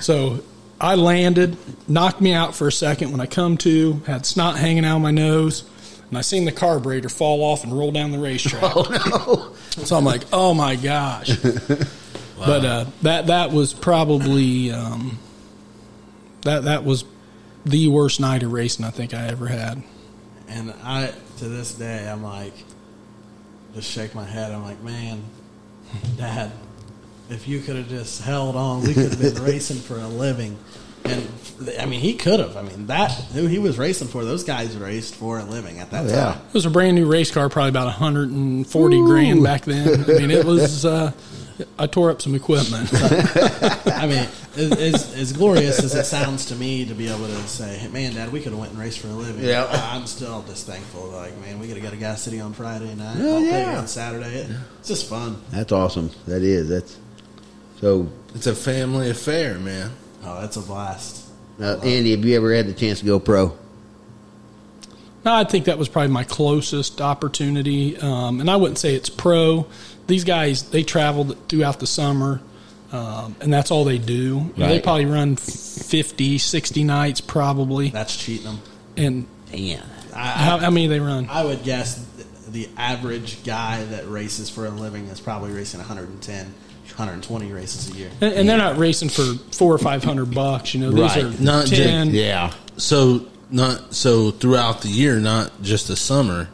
So I landed, knocked me out for a second. When I come to, had snot hanging out of my nose, and I seen the carburetor fall off and roll down the racetrack. Oh no! So I'm like, oh my gosh. But uh, that that was probably um, that that was the worst night of racing I think I ever had. And I, to this day, I'm like, just shake my head. I'm like, man, Dad, if you could have just held on, we could have been racing for a living. And I mean, he could have. I mean, that who he was racing for, those guys raced for a living at that Oh, yeah. time. It was a brand new race car, probably about 140 grand back then. I mean, it was. Uh, I tore up some equipment. I mean, as, as, as glorious as it sounds to me to be able to say, hey, "Man, Dad, we could have went and raced for a living." Yeah. I- I'm still just thankful. Like, man, we could have got a gas city on Friday night. Oh, I'll take it yeah. on Saturday. It's just fun. That's awesome. That is. That's so. It's a family affair, man. Oh, that's a blast. Uh, Andy, have you ever had the chance to go pro? No, I think that was probably my closest opportunity. Um, and I wouldn't say it's pro. These guys, they traveled throughout the summer, um, and that's all they do. You know, They probably run 50, 60 nights probably. That's cheating them. And Damn. how, how many they run? I would guess the average guy that races for a living is probably racing 110, 120 races a year. And, and they're not racing for four or five hundred bucks. You know, these Right. are Not just- ten. Yeah. So not so throughout the year, not just the summer.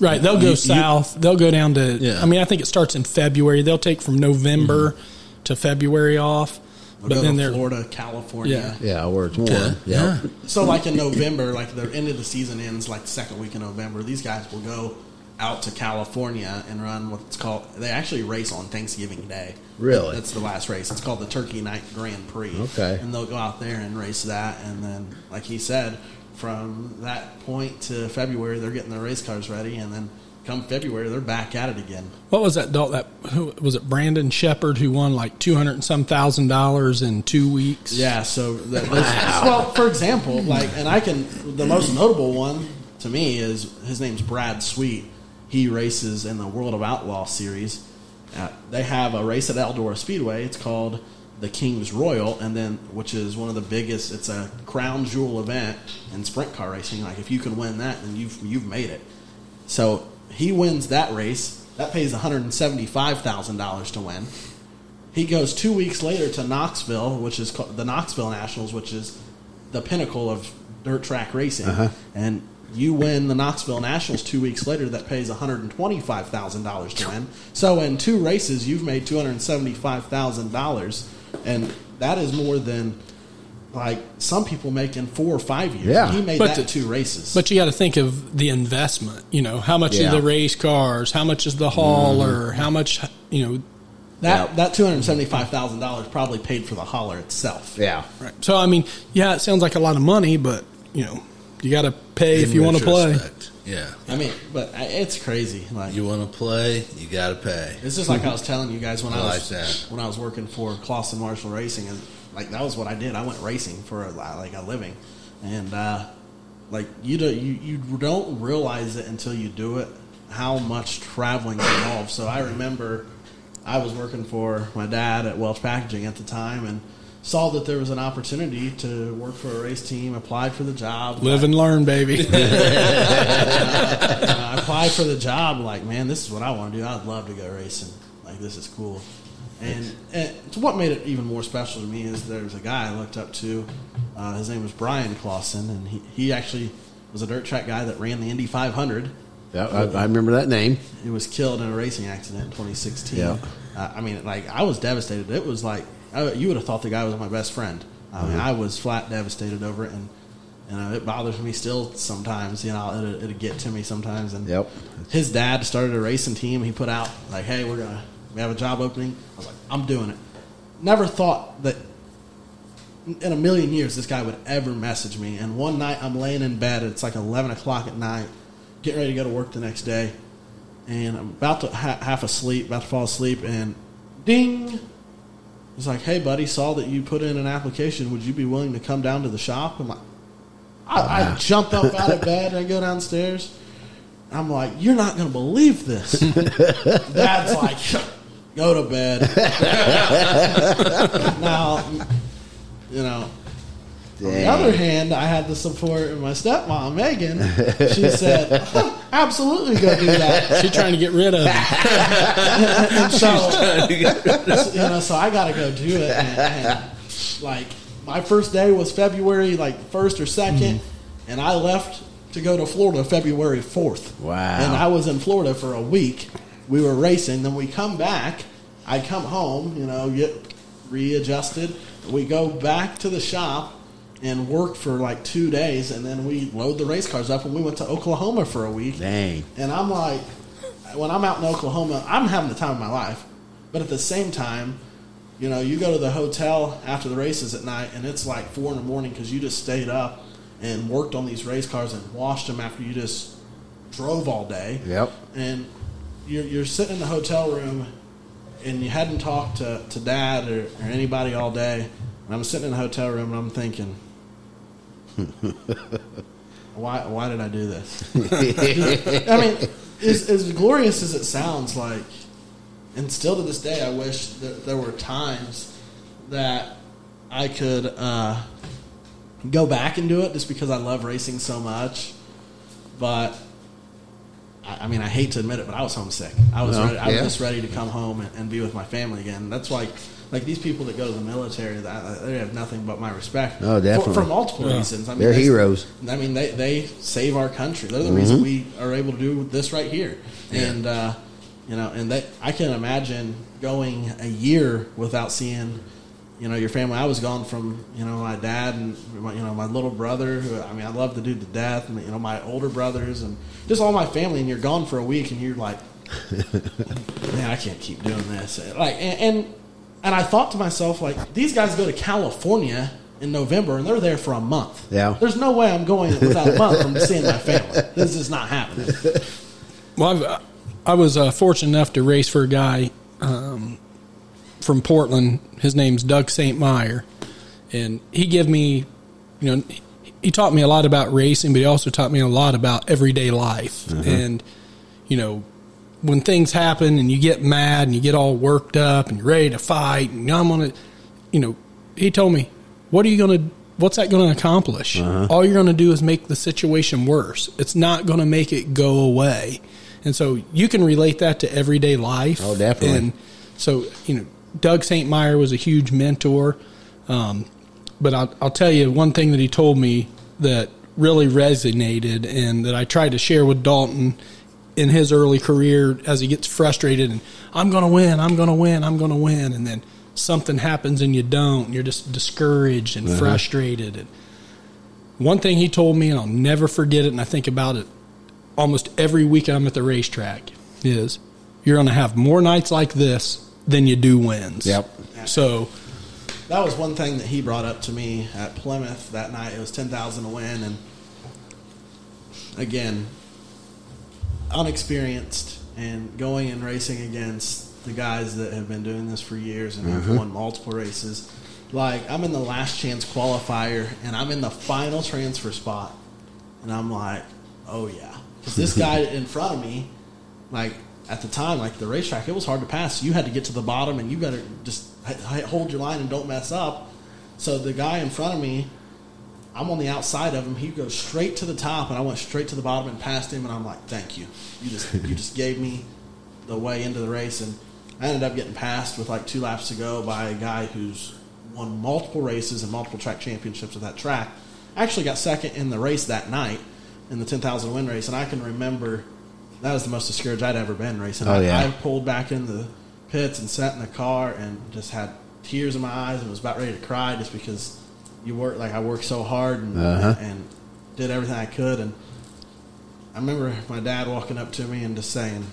Right, they'll go you- south. they'll go down to. Yeah. I mean, I think it starts in February. They'll take from November to February off, We'll but go then to they're Florida, California. Yeah. Yeah, where it's warm. Okay. Yeah. So, like in November, like the end of the season ends like the second week in November. These guys will go out to California and run what's called. They actually race on Thanksgiving Day. Really? That's the last race. It's called the Turkey Night Grand Prix. Okay. And they'll go out there and race that, and then, like he said, from that point to February, they're getting their race cars ready, and then come February, they're back at it again. what was that? Dalt that who, was it? Brandon Sheppard who won like two hundred and some thousand dollars in two weeks. Yeah, so that, there's- well, for example, like, and I can the most notable one to me is his name's Brad Sweet. He races in the World of Outlaw series. Uh, they have a race at Eldora Speedway. It's called the King's Royal, and then which is one of the biggest. It's a crown jewel event in sprint car racing. Like if you can win that, then you've you've made it. So he wins that race. That pays one hundred and seventy five thousand dollars to win. He goes two weeks later to Knoxville, which is called the Knoxville Nationals, which is the pinnacle of dirt track racing, uh-huh. and you win the Knoxville Nationals two weeks later that pays $125,000 to win. So in two races, you've made $275,000 and that is more than like some people make in four or five years. Yeah. he made But that the- two races. But you got to think of the investment. You know, how much Yeah. is the race cars? How much is the hauler? Mm-hmm. How much? You know, that Yeah. that two hundred seventy-five thousand dollars probably paid for the hauler itself. Yeah. right. So I mean, yeah, it sounds like a lot of money, but you know, you got to pay if you want to play. Yeah. I mean, but I- it's crazy. Like You want to play, you got to pay. It's just like I was telling you guys when I, I was like that. when I was working for Clauson Marshall Racing, and like that was what I did. I went racing for a, like a living, and uh, like you do, you you don't realize it until you do it how much traveling involved. So I remember I was working for my dad at Welch Packaging at the time, and saw that there was an opportunity to work for a race team. Applied for the job. Live and learn, baby. And I applied for the job. Like, man, this is what I want to do. I'd love to go racing. Like, this is cool. And, and so what made it even more special to me is there's a guy I looked up to. Uh, his name was Bryan Clauson, and he, he actually was a dirt track guy that ran the Indy 500. Yeah, I, I remember that name. He was killed in a racing accident in 2016. Yeah. Uh, I mean, like, I was devastated. It was like, I, you would have thought the guy was my best friend. I mean, mm-hmm. I was flat devastated over it, and you know, it bothers me still sometimes. You know, it'll, it'll get to me sometimes. And Yep. his dad started a racing team. He put out like, "Hey, we're gonna we have a job opening." I was like, "I'm doing it." Never thought that in a million years this guy would ever message me. And one night I'm laying in bed. It's like 11 o'clock at night, getting ready to go to work the next day, and I'm about to ha- half asleep, about to fall asleep, and ding. It's like, hey, buddy, saw that you put in an application. Would you be willing to come down to the shop? I'm like, I, I jump up out of bed and I go downstairs. I'm like, you're not going to believe this. Dad's like, go to bed. now, you know, on the other hand, I had the support of my stepmom, Megan. She said, "Huh, absolutely go do that. She's trying to get rid of him. And so, you know, so I got to go do it. And, and, like, my first day was February, like, first or 2nd and I left to go to Florida February 4th. Wow. And I was in Florida for a week. We were racing. Then we come back. I come home, you know, get readjusted. We go back to the shop and work for like two days. And then we load the race cars up and we went to Oklahoma for a week. Dang. And I'm like, when I'm out in Oklahoma, I'm having the time of my life. But at the same time, you know, you go to the hotel after the races at night, and it's like four in the morning because you just stayed up and worked on these race cars and washed them after you just drove all day. Yep. And you're, you're sitting in the hotel room, and you hadn't talked to, to dad or, or anybody all day. And I'm sitting in the hotel room, and I'm thinking, why, why did I do this? I mean, as, as glorious as it sounds like, and still to this day, I wish that there were times that I could uh, go back and do it just because I love racing so much. But I, I mean, I hate to admit it, but I was homesick. I was No, ready, I was just ready to come home and, and be with my family again. That's why, like these people that go to the military, that they have nothing but my respect. Oh, definitely. for, for multiple Yeah. reasons. I mean, They're they- heroes. I mean, they, they save our country. They're the Mm-hmm. reason we are able to do this right here. And uh, you know, and they, I can imagine going a year without seeing, you know, your family. I was gone from you know my dad and my, you know my little brother. Who I mean, I love the dude to death. And you know my older brothers and just all my family. And you're gone for a week, and you're like, man, I can't keep doing this. Like, and, and and I thought to myself, like, these guys go to California in November, and they're there for a month. Yeah. there's no way I'm going without a month from seeing my family. This is not happening. Well, I've, I was uh, fortunate enough to race for a guy um, from Portland. His name's Doug St. Meyer, and he gave me, you know, he taught me a lot about racing, but he also taught me a lot about everyday life. And you know, when things happen and you get mad and you get all worked up and you're ready to fight, and I'm gonna, you know, he told me, what are you gonna What's that going to accomplish? All you're going to do is make the situation worse. It's not going to make it go away. And so you can relate that to everyday life. Oh, definitely. And so, you know, Doug St. Meyer was a huge mentor. Um, but I'll, I'll tell you one thing that he told me that really resonated and that I tried to share with Dalton in his early career as he gets frustrated and I'm going to win, I'm going to win, I'm going to win. And then something happens and you don't. And you're just discouraged and uh-huh. frustrated. And one thing he told me, and I'll never forget it, and I think about it almost every week I'm at the racetrack, is you're going to have more nights like this than you do wins. Yep. So, That was one thing that he brought up to me at Plymouth that night. It was ten thousand to win, and again, unexperienced and going and racing against the guys that have been doing this for years and have mm-hmm. won multiple races. Like I'm in the last chance qualifier, and I'm in the final transfer spot, and I'm like, oh yeah, because this guy in front of me, like at the time, like the racetrack, it was hard to pass. You had to get to the bottom, and you better just hold your line and don't mess up. So the guy in front of me, I'm on the outside of him. He goes straight to the top, and I went straight to the bottom and passed him. And I'm like, "Thank you. You just you just gave me the way into the race." And I ended up getting passed with like two laps to go by a guy who's won multiple races and multiple track championships at that track. I actually got second in the race that night in the 10,000 win race, and I can remember that was the most discouraged I'd ever been racing. Oh, I- I pulled back in the pits and sat in the car and just had tears in my eyes and was about ready to cry just because you work like I worked so hard and, Uh-huh. and did everything I could. And I remember my dad walking up to me and just saying,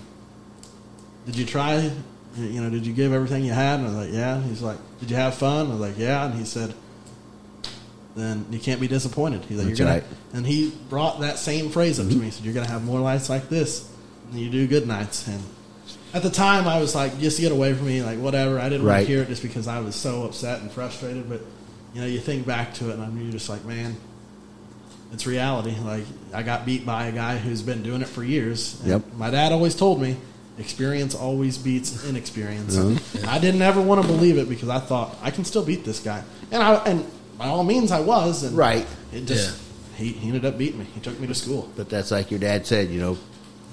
"Did you try? You know, did you give everything you had?" And I was like, "Yeah." He's like, "Did you have fun?" I was like, "Yeah." And he said, "Then you can't be disappointed." He's like, That's "You're gonna," right. and he brought that same phrase up to me. He said, "You're gonna have more nights like this than you do good nights." And at the time, I was like, "Just get away from me!" Like whatever. I didn't want to hear it just because I was so upset and frustrated. But you know, you think back to it, and I'm you're just like, man, it's reality. Like I got beat by a guy who's been doing it for years. And Yep. My dad always told me, experience always beats inexperience. Uh-huh. And I didn't ever want to believe it because I thought I can still beat this guy, and I and by all means I was. And Right. It just he, he ended up beating me. He took me to school. But that's like your dad said, you know,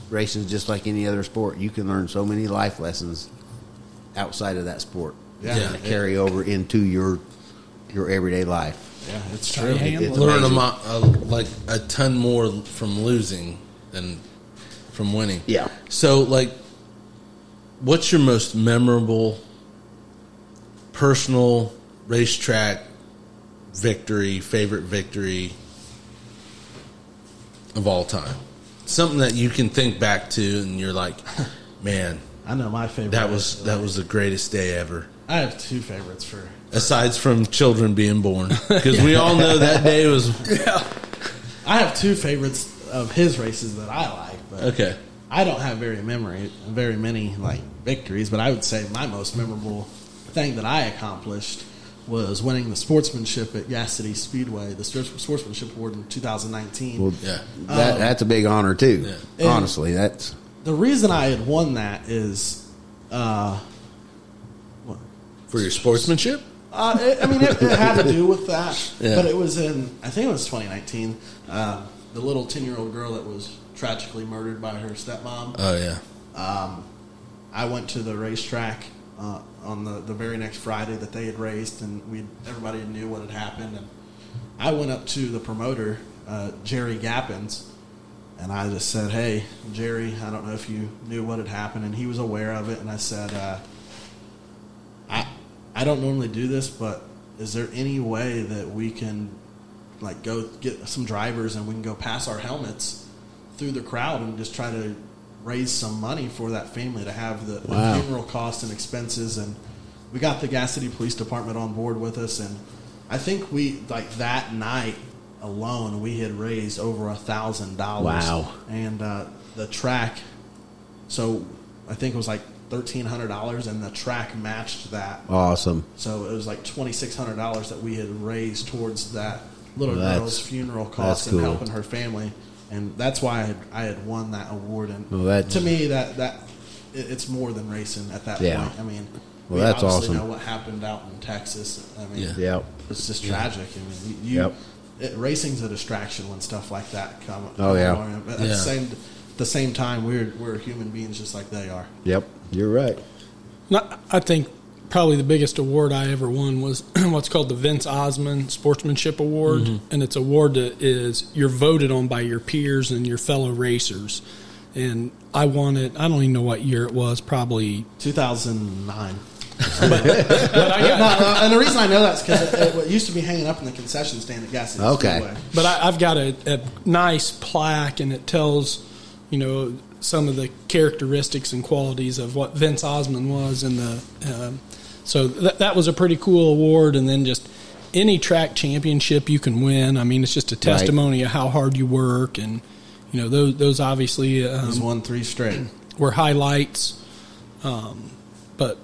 racing's just like any other sport. You can learn so many life lessons outside of that sport. Yeah. Yeah. Carry over into your your everyday life. Yeah, it's true. you handle It's it. Learn a, amazing. mo- a, like a ton more from losing than from winning. Yeah. So, like, what's your most memorable personal racetrack victory, favorite victory of all time? Something that you can think back to, and you're like, man, I know my favorite. that was that was the greatest day ever. I have two favorites for. Aside from children being born, because we all know that day was I have two favorites of his races that I like. But okay. I don't have very memory, very many like victories, but I would say my most memorable thing that I accomplished was winning the sportsmanship at Gas City Speedway, the Sportsmanship Award in 2019. Well, Yeah. that, that's a big honor too. Yeah. Honestly, that's the reason I had won that is, uh, For your sportsmanship? Uh, it, I mean, it, it had to do with that, Yeah. but it was in, I think it was 2019. Uh, the little 10 year old girl that was tragically murdered by her stepmom. Oh yeah. I went to the racetrack uh, on the, the very next Friday that they had raced, and we everybody knew what had happened. And I went up to the promoter, uh, Jerry Gappens, and I just said, "Hey, Jerry, I don't know if you knew what had happened," and he was aware of it. And I said, uh, "I I don't normally do this, but is there any way that we can like go get some drivers and we can go pass our helmets through the crowd and just try to raise some money for that family to have the, the funeral costs and expenses? And we got the gas city police department on board with us and i think we like that night alone we had raised over a thousand dollars. Wow. and uh, the track so i think it was like $1300 and the track matched that awesome. so it was like twenty six hundred dollars that we had raised towards that little Well, that's- girl's funeral costs that's and helping her family, and that's why I had I had won that award. And Well, that- to me, that that it, it's more than racing at that Yeah. point. I mean, Well, we that's obviously awesome. know what happened out in Texas. I mean, Yeah. Yep. it's just tragic. I mean, you, Yep. it, racing's a distraction when stuff like that come. Oh, yeah. But at Yeah. the same the same time, we're we're human beings just like they are. Yep. You're right. Not, I think probably the biggest award I ever won was what's called the Vince Osmond Sportsmanship Award, mm-hmm. and it's a award that is you're voted on by your peers and your fellow racers. And I won it. I don't even know what year it was. Probably, Two thousand nine. but I got, No, and the reason I know that's because it, it used to be hanging up in the concession stand at Gas Okay. Speedway. But I, I've got a, a nice plaque, and it tells, you know, some of the characteristics and qualities of what Vince Osmond was in the. Um, so that that was a pretty cool award, and then just any track championship you can win. I mean, it's just a testimony of how hard you work, and you know those those obviously He's um, won three straight. were highlights. Um, but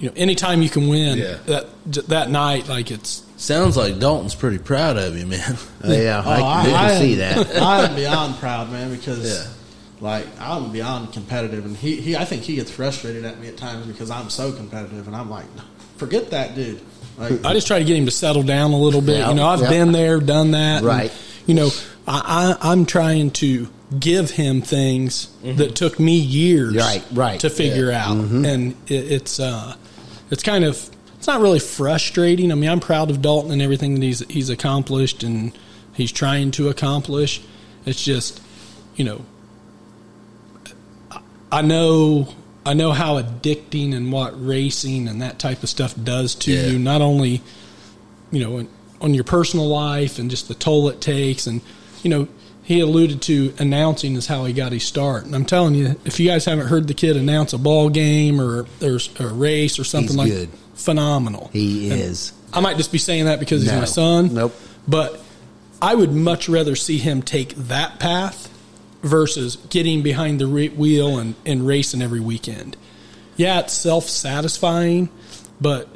you know, anytime you can win Yeah. that that night, like it's Sounds like Dalton's pretty proud of you, man. Uh, yeah, Oh, I, can am, see that. I am beyond proud, man, because Yeah. like I'm beyond competitive, and he, he I think he gets frustrated at me at times because I'm so competitive, and I'm like, forget that dude. Like, I just try to get him to settle down a little bit. Yeah, you know, I've yeah. been there, done that. and, Right. you know, I, I, I'm trying to give him things that took me years Right, right. to figure out. And it, it's, uh, it's kind of, it's not really frustrating. I mean, I'm proud of Dalton and everything that he's, he's accomplished and he's trying to accomplish. It's just, you know, I know I know how addicting and what racing and that type of stuff does to Yeah. you. Not only you know on your personal life and just the toll it takes, and you know he alluded to announcing is how he got his start. And I'm telling you, if you guys haven't heard the kid announce a ball game or there's a race or something He's like good. phenomenal. He And is. I might just be saying that because he's No. my son. Nope. But I would much rather see him take that path versus getting behind the re- wheel and, and racing every weekend. Yeah, it's self satisfying, but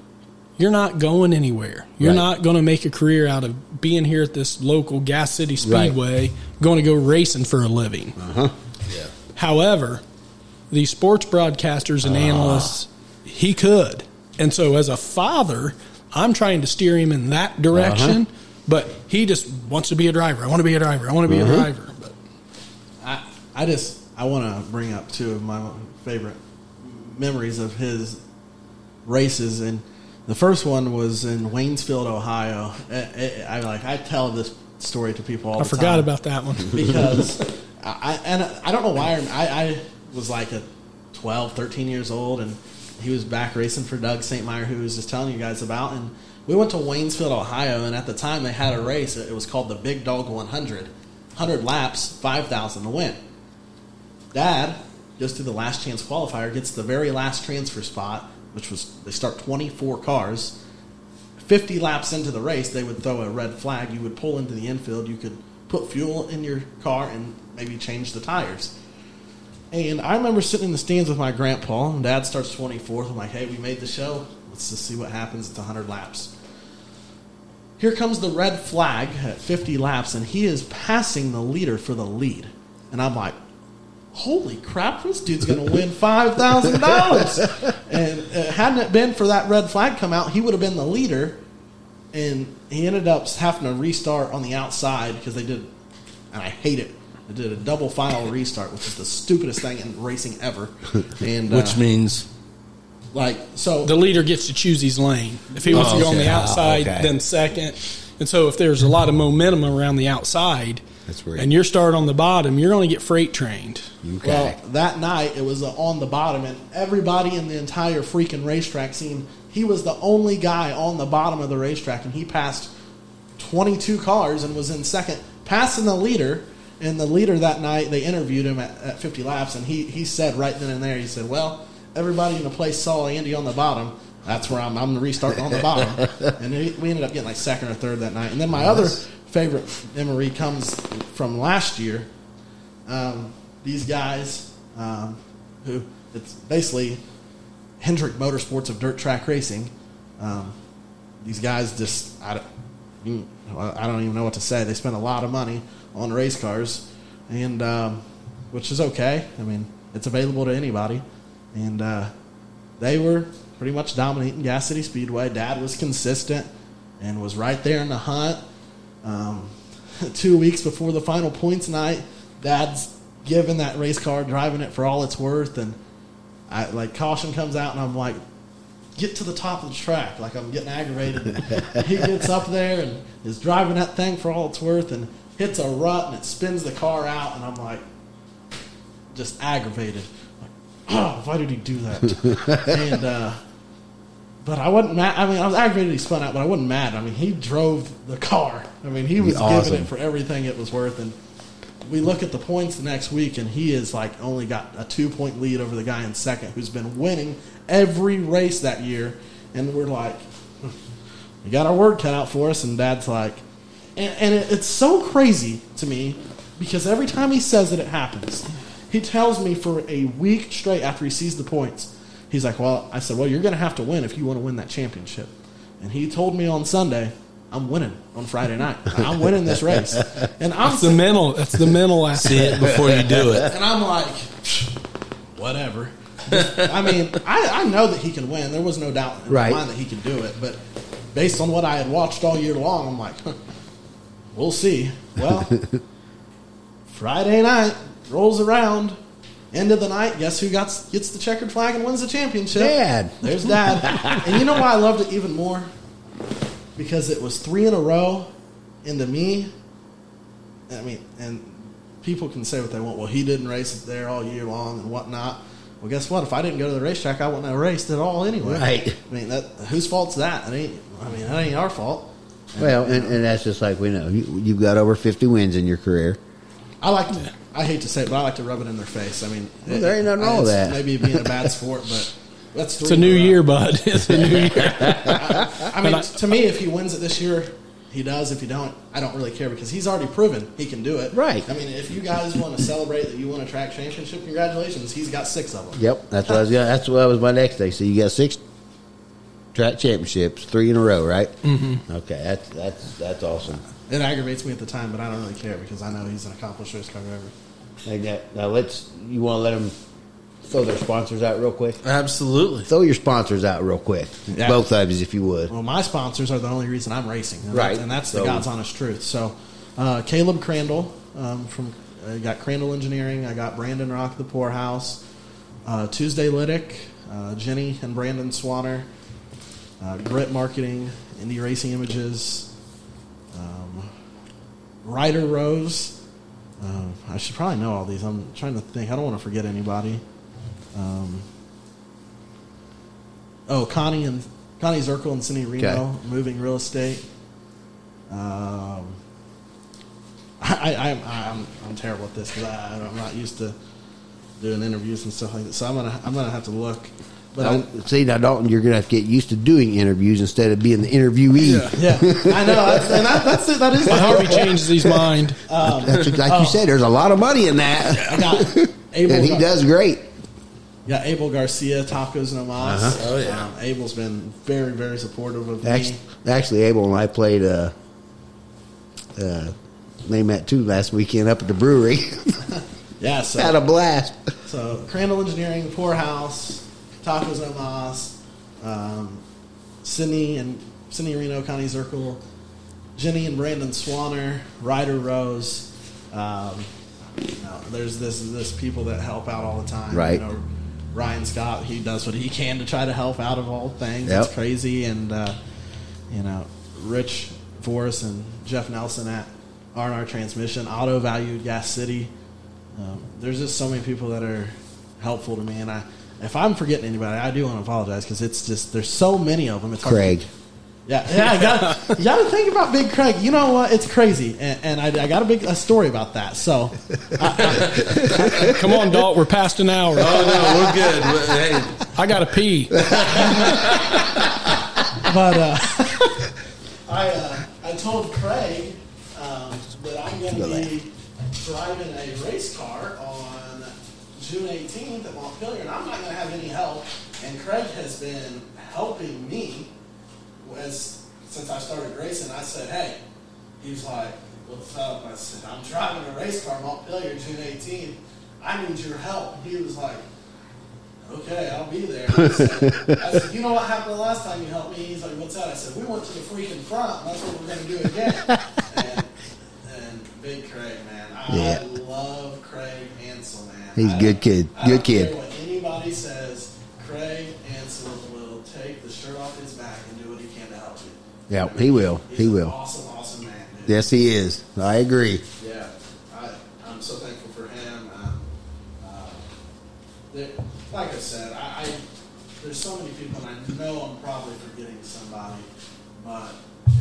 you're not going anywhere. You're Right. not going to make a career out of being here at this local Gas City Right. Speedway, going to go racing for a living. Uh-huh. Yeah. However, the sports broadcasters and ah. analysts, he could. And so, as a father, I'm trying to steer him in that uh-huh. direction. But he just wants to be a driver. I want to be a driver. I want to be a mm-hmm. driver. But I, I just I want to bring up two of my favorite memories of his races, and the first one was in Waynesfield, Ohio. I, I, I like I tell this story to people all I forgot about that one. because I and I don't know why I, I was like a 12, 13 years old, and he was back racing for Doug St. Meyer, who was just telling you guys about, and we went to Waynesfield, Ohio, and at the time they had a race. It was called the Big Dog 100, 100 laps, five thousand to win. Dad goes through the last chance qualifier, gets the very last transfer spot, which was they start twenty four cars. 50 laps into the race, they would throw a red flag. You would pull into the infield. You could put fuel in your car and maybe change the tires. And I remember sitting in the stands with my grandpa, and dad starts 24th. I'm like, hey, we made the show. Let's just see what happens at 100 laps. Here comes the red flag at 50 laps, and he is passing the leader for the lead. And I'm like, holy crap, this dude's going to win $5,000. and uh, hadn't it been for that red flag come out, he would have been the leader. And he ended up having to restart on the outside because they did, and I hate it. They did a double final restart, which is the stupidest thing in racing ever. And Which uh, means like so, the leader gets to choose his lane. If he wants Oh, to go on the outside, okay. then second. And so if there's a lot of momentum around the outside, That's weird. and you're starting on the bottom, you're going to get freight trained. Okay. Well, that night it was uh, on the bottom, and everybody in the entire freaking racetrack scene, he was the only guy on the bottom of the racetrack, and he passed 22 cars and was in second, passing the leader. And the leader that night, they interviewed him at, at 50 laps, and he, he said right then and there, he said, Well, everybody in the place saw Andy on the bottom. That's where I'm, I'm restarting on the bottom. and we ended up getting like second or third that night. And then my other favorite memory comes from last year um, these guys um, who it's basically Hendrick Motorsports of dirt track racing. Um, these guys just I don't, I don't even know what to say. They spend a lot of money on race cars, and um, which is okay. I mean, it's available to anybody, and uh, they were pretty much dominating Gas City Speedway. Dad was consistent and was right there in the hunt. Um, two weeks before the final points night, Dad's giving that race car, driving it for all it's worth, and I like caution comes out, and I'm like, get to the top of the track, like I'm getting aggravated. He gets up there and is driving that thing for all it's worth, and hits a rut, and it spins the car out, and I'm like, just aggravated. Like, oh, why did he do that? and uh, but I wasn't mad. I mean, I was aggravated he spun out, but I wasn't mad. I mean, he drove the car. I mean, he was Awesome. giving it for everything it was worth. And we look at the points the next week, and he is like only got a two point lead over the guy in second, who's been winning every race that year. And we're like, we got our word cut out for us. And Dad's like, and, and it, it's so crazy to me because every time he says it, it happens. He tells me for a week straight after he sees the points, he's like, "Well," I said, "Well, you're going to have to win if you want to win that championship." And he told me on Sunday, "I'm winning on Friday night. I'm winning this race." And I'm That's the mental. That's the mental see it before you do it. and I'm like, whatever. I mean, I, I know that he can win. There was no doubt in Right. my mind that he can do it. But based on what I had watched all year long, I'm like, we'll see. Well, Friday night rolls around. End of the night, guess who got, gets the checkered flag and wins the championship? Dad. There's Dad. and you know why I loved it even more? Because it was three in a row into me. I mean, and people can say what they want. Well, he didn't race it there all year long and whatnot. Well, guess what? If I didn't go to the racetrack, I wouldn't have raced at all anyway. Right. I mean, that whose fault's that? It ain't. I mean, that ain't our fault. Well, and, and that's just like we know. You, you've got over 50 wins in your career. I like to. I hate to say it, but I like to rub it in their face. I mean, Well, there ain't nothing wrong with that. Maybe being a bad sport, but that's It's a new year, bud. It's a new year. I mean, to me, if he wins it this year, he does. If he don't, I don't really care because he's already proven he can do it. Right. I mean, if you guys want to celebrate that you won a track championship, congratulations. He's got six of them. Yep, that's what I was. Gonna, that's what was my next day. So you got six. track championships, three in a row, right? Mm-hmm. Okay, that's that's that's awesome. It aggravates me at the time, but I don't really care because I know he's an accomplished race car driver. Like that. Now let's. You want to let them throw their sponsors out real quick? Absolutely. Throw your sponsors out real quick, Yeah. both of you, if you would. Well, my sponsors are the only reason I'm racing, and Right. That's, and that's the God's honest truth. So, uh, Caleb Crandall um, from I got Crandall Engineering. I got Brandon Rock, the Poorhouse, uh, Tuesday Liddick, uh, Jenny and Brandon Swanner, uh, Grit Marketing, Indie Racing Images, Ryder Rose. Um, I should probably know all these. I'm trying to think. I don't want to forget anybody. Um, oh, Connie and Connie Zirkle and Cindy Reno, Okay. moving real estate. Um, I, I, I'm, I'm I'm terrible at this because I'm not used to doing interviews and stuff like that. So I'm gonna I'm gonna have to look. But I, Now, see now, Dalton, you're gonna have to get used to doing interviews instead of being the interviewee. yeah, I know, that's, and that, that's it. That is. I hope he changes his mind. That's like you said. There's a lot of money in that, I got Abel. and he does great. Yeah, Abel Garcia, Tacos and Amas. Uh-huh. Oh, yeah. um, Abel's been very, very supportive of Actually, me. actually, Abel and I played uh, uh, name that too last weekend up at the brewery. Yeah, so Had a blast. So Crandall Engineering, Poorhouse, Tacos and Mas, um, Sydney and Sydney Reno, Connie Zirkle, Jenny and Brandon Swanner, Ryder Rose. Um, you know, there's this this people that help out all the time. Right. You know, Ryan Scott, he does what he can to try to help out of all things. Yep. It's crazy, and uh, you know, Rich Forrest and Jeff Nelson at R and R Transmission, Auto Valued Gas City. Um, there's just so many people that are helpful to me, and I, if I'm forgetting anybody, I do want to apologize because it's just there's so many of them. It's hard to- Craig. yeah, yeah, I got you got to think about Big Craig. You know what? It's crazy, and, and I, I got a big a story about that. So Come on, Dalt. We're past an hour. Oh no, we're good. Hey, I got to pee. but uh, I uh, I told Craig um, that I'm going to be driving a race car on June 18th at Montpelier, and I'm not going to have any help. And Craig has been helping me as since I started racing. I said, "Hey," he was like, "What's up?" I said, "I'm driving a race car Montpelier June 18th. I need your help." He was like. Okay, I'll be there. I said, I said, you know what happened the last time you helped me? He's like, what's that? I said, we went to the freaking front. That's what we're going to do again. and, and Big Craig, man. I Yeah. love Craig. He's a good kid. Good kid. what anybody says, Craig Ansel will take the shirt off his back and do what he can to help you. Yeah, I mean, he will. He will. Awesome, awesome man. Dude. Yes, he is. I agree. Yeah, I, I'm so thankful for him. Um, uh, there, like I said, I, I there's so many people, and I know I'm probably forgetting somebody, but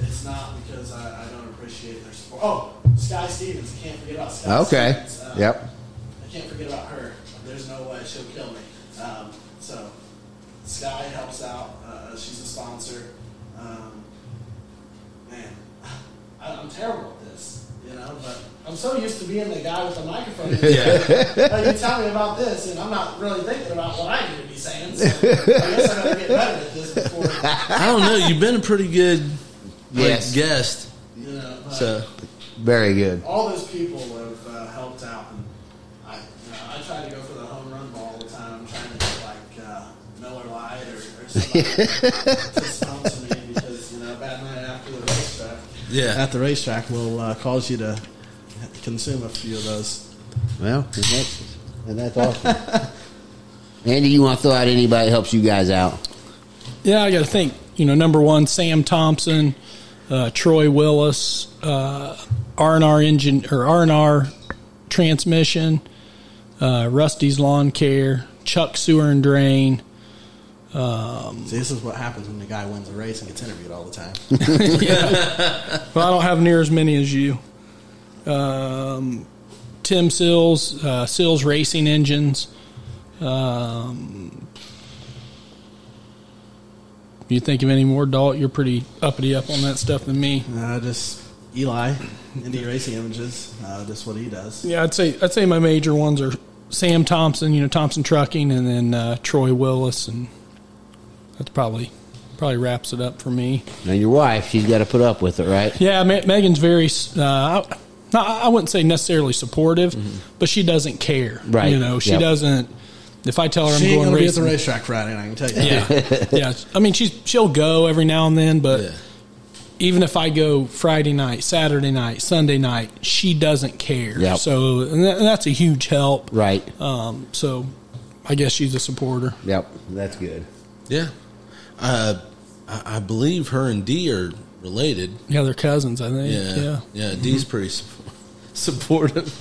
it's not because I, I don't appreciate their support. Oh, Sky Stevens, I can't forget about Sky. Okay. Stevens. Uh, Yep. I can't forget about her. There's no way she'll kill me. Um, so, Sky helps out. Uh, she's a sponsor. Um, man, I, I'm terrible at this, you know, but I'm so used to being the guy with the microphone. yeah. You tell me about this, and I'm not really thinking about what I need to be saying. So I guess I gotta get better at this before, I don't know. You've been a pretty good like, Yes. guest. you know. So Very good. all those people have uh, helped out, and I, you know, I try to go for the home run ball all the time. I'm trying to get like uh, Miller Lite or, or somebody to sponsor me because you know, a bad night after the racetrack. yeah, At the racetrack will uh, cause you to consume a few of those. Well, and that's, and that's awesome. Andy, you want to throw out anybody that helps you guys out? Yeah, I got to think. You know, number one, Sam Thompson, uh, Troy Willis, uh, R and R engine or R and R transmission, uh, Rusty's Lawn Care, Chuck Sewer and Drain. See, this is what happens when the guy wins a race and gets interviewed all the time. Well, I don't have near as many as you. Um, Tim Sills, uh, Sills Racing Engines. Um, you think of any more, Dalt? You're pretty uppity up on that stuff than me. Uh, just Eli, Indie Racing Images, uh, just what he does. Yeah, I'd say I'd say my major ones are Sam Thompson, you know Thompson Trucking, and then uh, Troy Willis, and that's probably probably wraps it up for me. Now your wife, she's got to put up with it, right? Yeah, Me- Megan's very. Uh, I, I wouldn't say necessarily supportive, but she doesn't care. Right. You know, she Yep. doesn't. If I tell her I'm going gonna be at the racetrack Friday night. I can tell you. yeah, yeah. I mean, she's she'll go every now and then, but Yeah. even if I go Friday night, Saturday night, Sunday night, she doesn't care. Yep. So and, that, and that's a huge help. Right. Um, so I guess she's a supporter. Yep. That's good. Yeah. Uh, I, I believe her and Dee are related. Yeah, they're cousins. I think. Yeah. Yeah. Yeah. Dee's pretty su- supportive.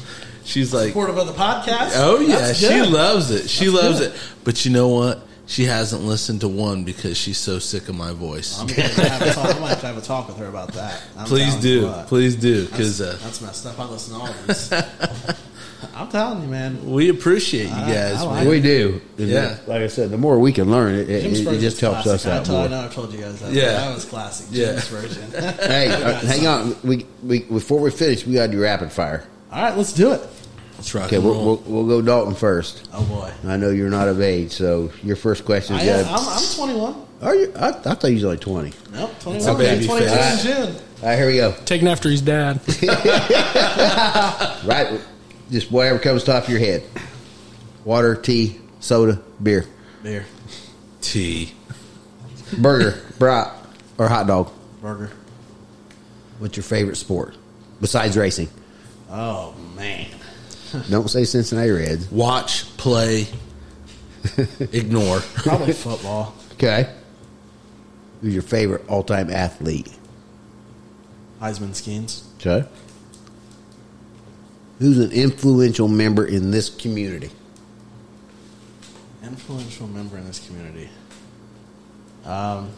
She's like, Supportive of the podcast. oh, yeah. That's She good. loves it. She That's loves good. it. But you know what? She hasn't listened to one because she's so sick of my voice. I'm gonna, have a talk, I'm gonna have to have a talk with her about that. I'm Please telling you do. what. Please do. Because uh, that's messed up. I listen to all of these. I'm telling you, man. we appreciate you guys. I man. like We do. And Yeah. that- Like I said, the more we can learn, it, it, Jim's it just is helps us classic. I out told- I know I've told you guys that. Yeah. that was classic. Yeah. Jim's version. Hey, uh, hang on. We, we before we finish, we got to do rapid fire. All right, let's do it. Let's rock Okay, and we'll, we'll, we'll go Dalton first. Oh boy, I know you're not of age, so your first question is. am, gotta- I'm, I'm 21. Are you? I, I thought you was only twenty. Nope, 21. It's a baby 22 in face. June. All right, here we go. Taking after his dad. Right, just whatever comes top of your head. Water, tea, soda, beer, Beer, Tea. burger, brat, or hot dog. burger. What's your favorite sport besides racing? Oh man, Don't say Cincinnati Reds. Watch, play, ignore. probably football. Okay. Who's your favorite all-time athlete? Heisman Skeens. Okay. Who's an influential member in this community? Influential member in this community. Um,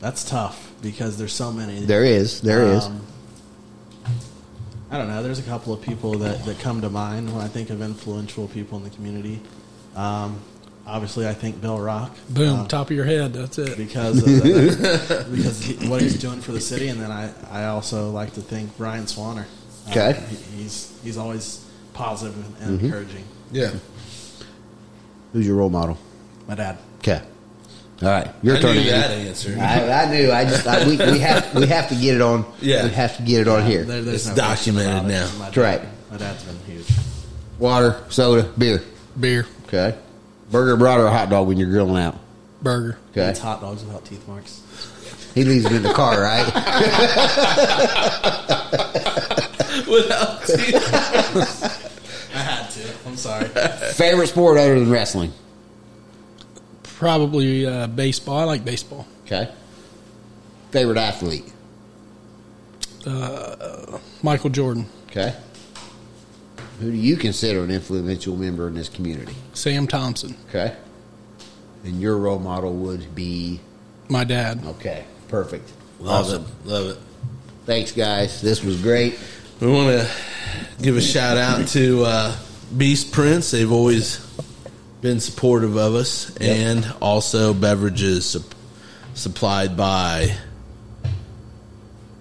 that's tough because there's so many. There is. There is. Um, I don't know. There's a couple of people that, that come to mind when I think of influential people in the community. Um, obviously, I think Bill Rock. Boom, um, top of your head. That's it. because of the, because he, what he's doing for the city, and then I, I also like to thank Brian Swanner. Uh, Okay. he- he's he's always positive and Mm-hmm. encouraging. Yeah. Who's your role model? My dad. Okay. All right. Your I turn. knew that answer. I, I knew. I just I, we, we have we have to get it on. Yeah. We have to get it on here. There- It's no documented about it. now. That's right. My dad's been huge. Water, soda, beer. Beer, Okay. Burger, brat, or hot dog when you're grilling out. burger. Okay. Eats hot dogs without teeth marks. He leaves them in the car, right? Without teeth. I had to. I'm sorry. Favorite sport other than wrestling. Probably uh, baseball. I like baseball. Okay. Favorite athlete. Uh, Michael Jordan, Okay. Who do you consider an influential member in this community? Sam Thompson, Okay. And your role model would be my dad. okay. Perfect. Love awesome. it. Love it. Thanks, guys. This was great. We want to give a shout out to uh, Beast Prince. They've always been supportive of us, Yep. and also beverages sup- supplied by.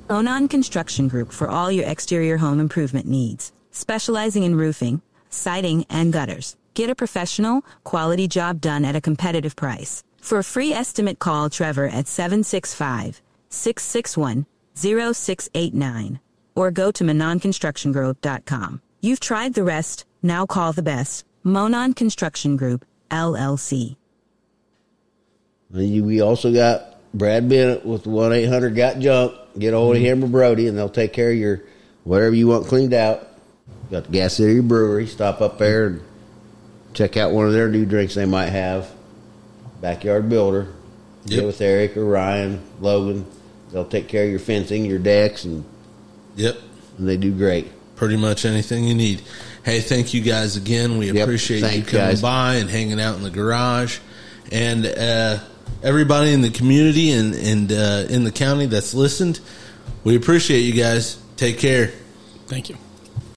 Monon Construction Group for all your exterior home improvement needs, specializing in roofing, siding, and gutters. Get a professional, quality job done at a competitive price. For a free estimate, call Trevor at 765 661 0689 or go to mononconstructiongroup.com. You've tried the rest, now call the best. Monon Construction Group, LLC. We also got Brad Bennett with one eight hundred got junk. Get a hold of him or Brody, and they'll take care of your whatever you want cleaned out. Got the Gas City Brewery. Stop up there and check out one of their new drinks they might have. Backyard Builder. Get with Eric or Ryan, Logan. They'll take care of your fencing, your decks, and, Yep, and they do great. pretty much anything you need. Hey, thank you guys again. We Yep, appreciate you coming guys. by and hanging out in the garage, and uh, everybody in the community and and uh, in the county that's listened. We appreciate you guys. Take care. Thank you.